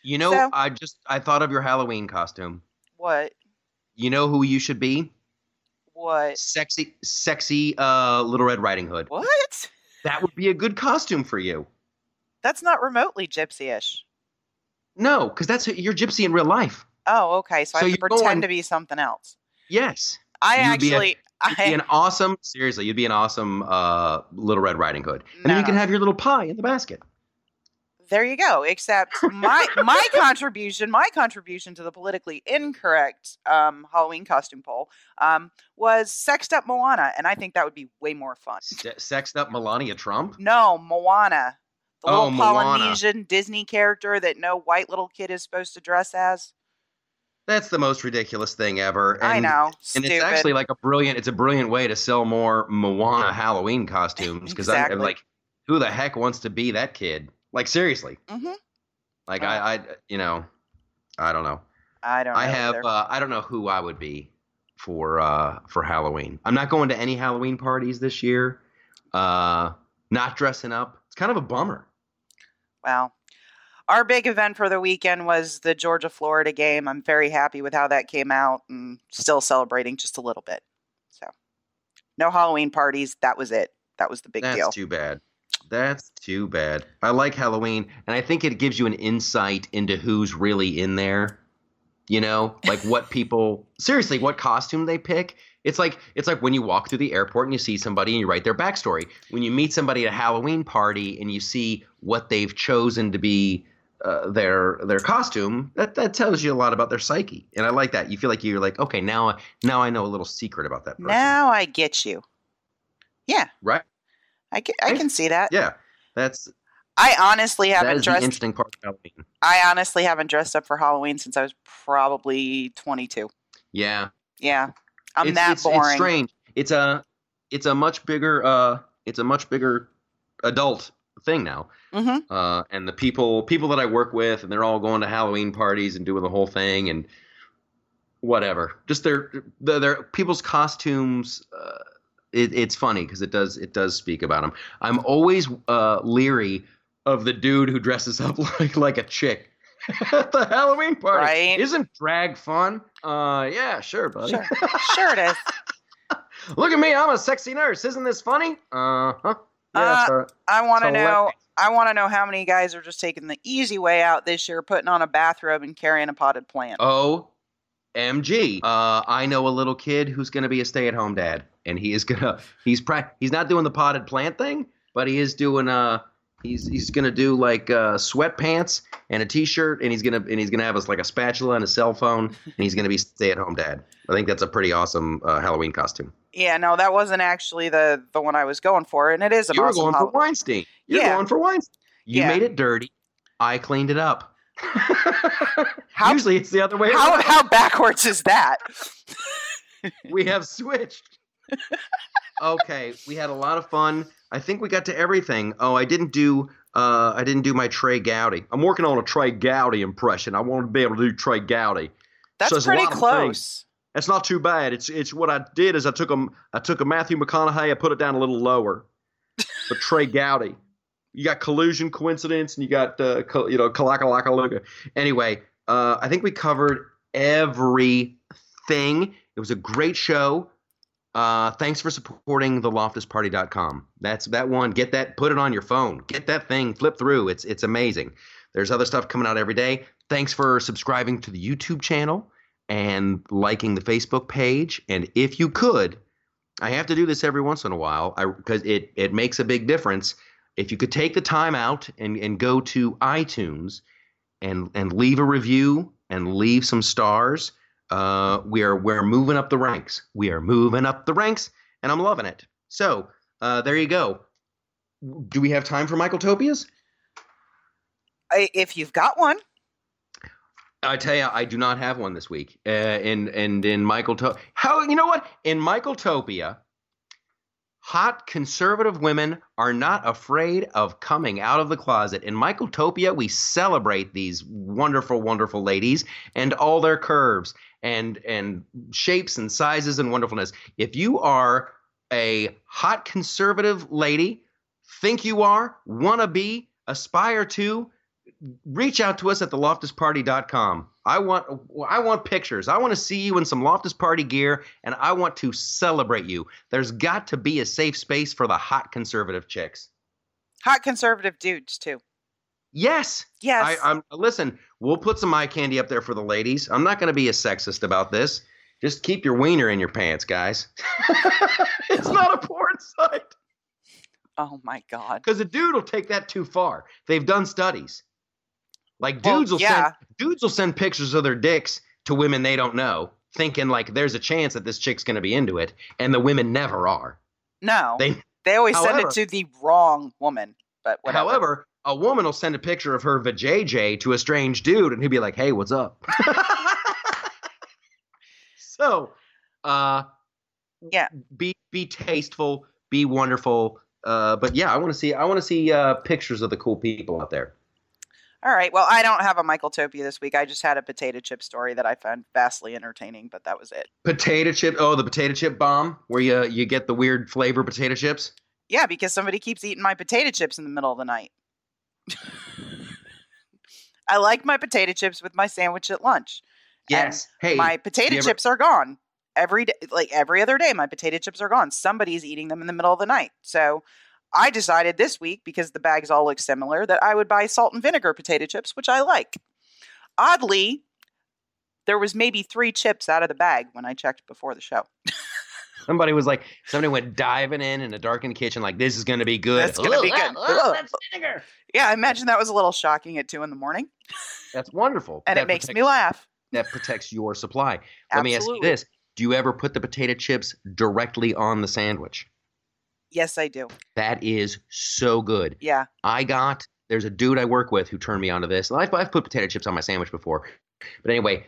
[SPEAKER 1] You know,
[SPEAKER 2] So-
[SPEAKER 1] I just I thought of your Halloween costume.
[SPEAKER 2] What?
[SPEAKER 1] You know who you should be?
[SPEAKER 2] What?
[SPEAKER 1] Sexy, sexy uh, Little Red Riding Hood.
[SPEAKER 2] What?
[SPEAKER 1] That would be a good costume for you.
[SPEAKER 2] That's not remotely gypsy-ish.
[SPEAKER 1] No, because that's you're Gypsy in real life.
[SPEAKER 2] Oh, okay. So,
[SPEAKER 1] So
[SPEAKER 2] I have to pretend
[SPEAKER 1] going-
[SPEAKER 2] to be something else.
[SPEAKER 1] Yes,
[SPEAKER 2] I
[SPEAKER 1] You'd be a-
[SPEAKER 2] actually,
[SPEAKER 1] you'd be an awesome. Seriously, you'd be an awesome uh, Little Red Riding Hood, and
[SPEAKER 2] No,
[SPEAKER 1] then you
[SPEAKER 2] no.
[SPEAKER 1] can have your little pie in the basket.
[SPEAKER 2] There you go. Except my my contribution, my contribution to the politically incorrect um, Halloween costume poll um, was sexed up Moana, and I think that would be way more fun.
[SPEAKER 1] Se- sexed up Melania Trump.
[SPEAKER 2] No, Moana, the
[SPEAKER 1] Oh,
[SPEAKER 2] little
[SPEAKER 1] Moana.
[SPEAKER 2] Polynesian Disney character that no white little kid is supposed to dress as.
[SPEAKER 1] That's the most ridiculous thing ever. And,
[SPEAKER 2] I know,
[SPEAKER 1] And
[SPEAKER 2] stupid.
[SPEAKER 1] it's actually like a brilliant. It's a brilliant way to sell more Moana Halloween costumes because I'm like, who the heck wants to be that kid? Like seriously.
[SPEAKER 2] Mhm.
[SPEAKER 1] Like
[SPEAKER 2] Oh.
[SPEAKER 1] I, I, you know, I don't know.
[SPEAKER 2] I don't. Know
[SPEAKER 1] I have. Uh, I don't know who I would be for uh, for Halloween. I'm not going to any Halloween parties this year. Uh, not dressing up. It's kind of a bummer.
[SPEAKER 2] Well, our big event for the weekend was the Georgia Florida game. I'm very happy with how that came out and still celebrating just a little bit. So, no Halloween parties. That was it. That was the big
[SPEAKER 1] That's
[SPEAKER 2] deal.
[SPEAKER 1] too bad. That's too bad. I like Halloween, and I think it gives you an insight into who's really in there. You know, like what people seriously, what costume they pick. It's like it's like when you walk through the airport and you see somebody and you write their backstory. When you meet somebody at a Halloween party and you see what they've chosen to be uh, their their costume, that that tells you a lot about their psyche. And I like that. You feel like you're like, okay, now now I know a little secret about that person.
[SPEAKER 2] now I get you. Yeah,
[SPEAKER 1] right?
[SPEAKER 2] I can, I can see that.
[SPEAKER 1] Yeah. That's
[SPEAKER 2] I honestly haven't dressed.
[SPEAKER 1] interesting part of Halloween.
[SPEAKER 2] I honestly haven't dressed up for Halloween since I was probably 22.
[SPEAKER 1] Yeah.
[SPEAKER 2] Yeah, I'm
[SPEAKER 1] it's,
[SPEAKER 2] that
[SPEAKER 1] it's,
[SPEAKER 2] boring.
[SPEAKER 1] It's strange. It's a it's a much bigger uh it's a much bigger adult thing now.
[SPEAKER 2] hmm
[SPEAKER 1] Uh and the people people that I work with and they're all going to Halloween parties and doing the whole thing and whatever. Just their their, their people's costumes. Uh, it, it's funny because it does it does speak about them. I'm always uh, leery of the dude who dresses up like like a chick at the Halloween party.
[SPEAKER 2] Right.
[SPEAKER 1] Isn't drag fun? Uh, yeah, sure, buddy.
[SPEAKER 2] Sure, sure it is.
[SPEAKER 1] Look at me, I'm a sexy nurse. Isn't this funny? Uh huh. Yeah,
[SPEAKER 2] Uh. I want to know. I want to know how many guys are just taking the easy way out this year, putting on a bathrobe and carrying a potted plant.
[SPEAKER 1] Oh, MG. Uh, I know a little kid who's going to be a stay-at-home dad, and he is gonna. He's pra- He's not doing the potted plant thing, but he is doing. Uh, he's he's gonna do like uh, sweatpants and a t-shirt, and he's gonna and he's gonna have us like a spatula and a cell phone, and he's gonna be stay-at-home dad. I think that's a pretty awesome uh, Halloween costume.
[SPEAKER 2] Yeah, no, that wasn't actually the the one I was going for, and it is an
[SPEAKER 1] You were
[SPEAKER 2] awesome
[SPEAKER 1] going for
[SPEAKER 2] Halloween.
[SPEAKER 1] Weinstein. You're
[SPEAKER 2] Yeah.
[SPEAKER 1] going for Weinstein. You
[SPEAKER 2] Yeah.
[SPEAKER 1] made it dirty. I cleaned it up.
[SPEAKER 2] How-
[SPEAKER 1] Usually it's the other way
[SPEAKER 2] How
[SPEAKER 1] around.
[SPEAKER 2] how backwards is that?
[SPEAKER 1] we have switched. Okay, we had a lot of fun. I think we got to everything. Oh, I didn't do uh I didn't do my Trey Gowdy. I'm working on a Trey Gowdy impression. I want to be able to do Trey Gowdy.
[SPEAKER 2] That's
[SPEAKER 1] a
[SPEAKER 2] pretty close.
[SPEAKER 1] That's not too bad. It's it's what I did is I took a I took a Matthew McConaughey, I put it down a little lower. But Trey Gowdy. You got collusion, coincidence, and you got uh, co- you know kalaka Anyway, uh, I think we covered everything. It was a great show. Uh, thanks for supporting the loftusparty.com. That's that one. Get that, put it on your phone. Get that thing, flip through. It's it's amazing. There's other stuff coming out every day. Thanks for subscribing to the YouTube channel and liking the Facebook page. And if you could, I have to do this every once in a while because it it makes a big difference. If you could take the time out and, and go to iTunes and and leave a review and leave some stars, uh, we are we're moving up the ranks. We are moving up the ranks, and I'm loving it. So uh, there you go. Do we have time for Michael Topias?
[SPEAKER 2] If you've got one,
[SPEAKER 1] I tell you, I do not have one this week. Uh, and and in Michael to- how you know what in Michael Topia, hot conservative women are not afraid of coming out of the closet. In Michael Topia, we celebrate these wonderful, wonderful ladies and all their curves and and shapes and sizes and wonderfulness. If you are a hot conservative lady, think you are, wanna be, aspire to, reach out to us at theloftusparty.com. I want I want pictures. I want to see you in some Loftus Party gear and I want to celebrate you. There's got to be a safe space for the hot conservative chicks.
[SPEAKER 2] hot conservative dudes too.
[SPEAKER 1] Yes.
[SPEAKER 2] Yes,
[SPEAKER 1] I, I'm listen, we'll put some eye candy up there for the ladies. I'm not gonna be a sexist about this. Just keep your wiener in your pants, guys. it's not a porn site.
[SPEAKER 2] oh my god.
[SPEAKER 1] Because a dude will take that too far. They've done studies. Like
[SPEAKER 2] Well,
[SPEAKER 1] dudes will
[SPEAKER 2] yeah.
[SPEAKER 1] send dudes will send pictures of their dicks to women they don't know, thinking like there's a chance that this chick's gonna be into it, and the women never are.
[SPEAKER 2] No,
[SPEAKER 1] They
[SPEAKER 2] they always send it to the wrong woman. But whatever.
[SPEAKER 1] however, a woman will send a picture of her vajayjay to a strange dude, and he'll be like, "Hey, what's up?" so, uh,
[SPEAKER 2] Yeah.
[SPEAKER 1] be be tasteful, be wonderful. Uh, but yeah, I want to see I want to see uh, pictures of the cool people out there.
[SPEAKER 2] All right. Well, I don't have a Michael Topia this week. I just had a potato chip story that I found vastly entertaining, but that was it.
[SPEAKER 1] Potato chip. Oh, the potato chip bomb, where you you get the weird flavor potato chips.
[SPEAKER 2] Yeah, because somebody keeps eating my potato chips in the middle of the night. I like my potato chips with my sandwich at lunch.
[SPEAKER 1] Yes. hey,
[SPEAKER 2] my potato
[SPEAKER 1] ever-
[SPEAKER 2] chips are gone. Every day like every other day my potato chips are gone. Somebody's eating them in the middle of the night. So i decided this week because the bags all look similar that i would buy salt and vinegar potato chips which i like. Oddly there was maybe three chips out of the bag when i checked before the show
[SPEAKER 1] somebody was like, somebody went diving in in a darkened kitchen, like this is gonna be good.
[SPEAKER 2] That's gonna be good.
[SPEAKER 3] Oh, that's vinegar.
[SPEAKER 2] yeah i imagine that was a little shocking at two in the morning
[SPEAKER 1] That's wonderful.
[SPEAKER 2] and
[SPEAKER 1] That
[SPEAKER 2] it makes me laugh
[SPEAKER 1] That protects your supply. Let me ask you this: Do you ever put the potato chips directly on the sandwich?
[SPEAKER 2] yes i do
[SPEAKER 1] That is so good.
[SPEAKER 2] yeah
[SPEAKER 1] I got there's a dude I work with who turned me onto this. I've, I've put potato chips on my sandwich before, but anyway,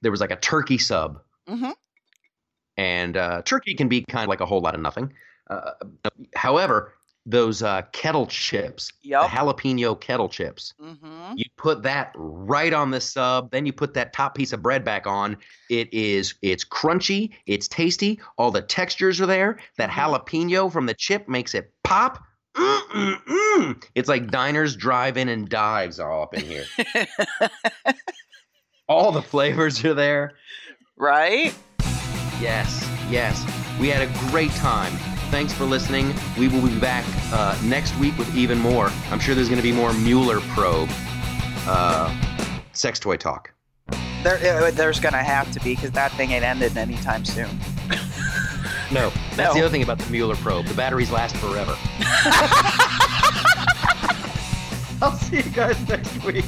[SPEAKER 1] there was like a turkey sub,
[SPEAKER 2] hmm
[SPEAKER 1] and uh, turkey can be kind of like a whole lot of nothing. Uh, however, those uh, kettle chips, the jalapeno kettle chips.
[SPEAKER 2] hmm
[SPEAKER 1] You put that right on the sub, then you put that top piece of bread back on. It is it's crunchy, it's tasty, all the textures are there. That
[SPEAKER 2] Mhm.
[SPEAKER 1] jalapeno from the chip makes it pop. Mm-mm-mm. It's like diners, drive-in, and dives all up in here. all the flavors are there.
[SPEAKER 2] right?
[SPEAKER 1] Yes, yes. We had a great time. Thanks for listening. We will be back uh, next week with even more. I'm sure there's going to be more Mueller probe uh, sex toy talk.
[SPEAKER 2] There, uh, there's gonna have to be because that thing ain't ended anytime soon.
[SPEAKER 1] No, that's the other thing about the Mueller probe. The batteries last forever. I'll see you guys next week.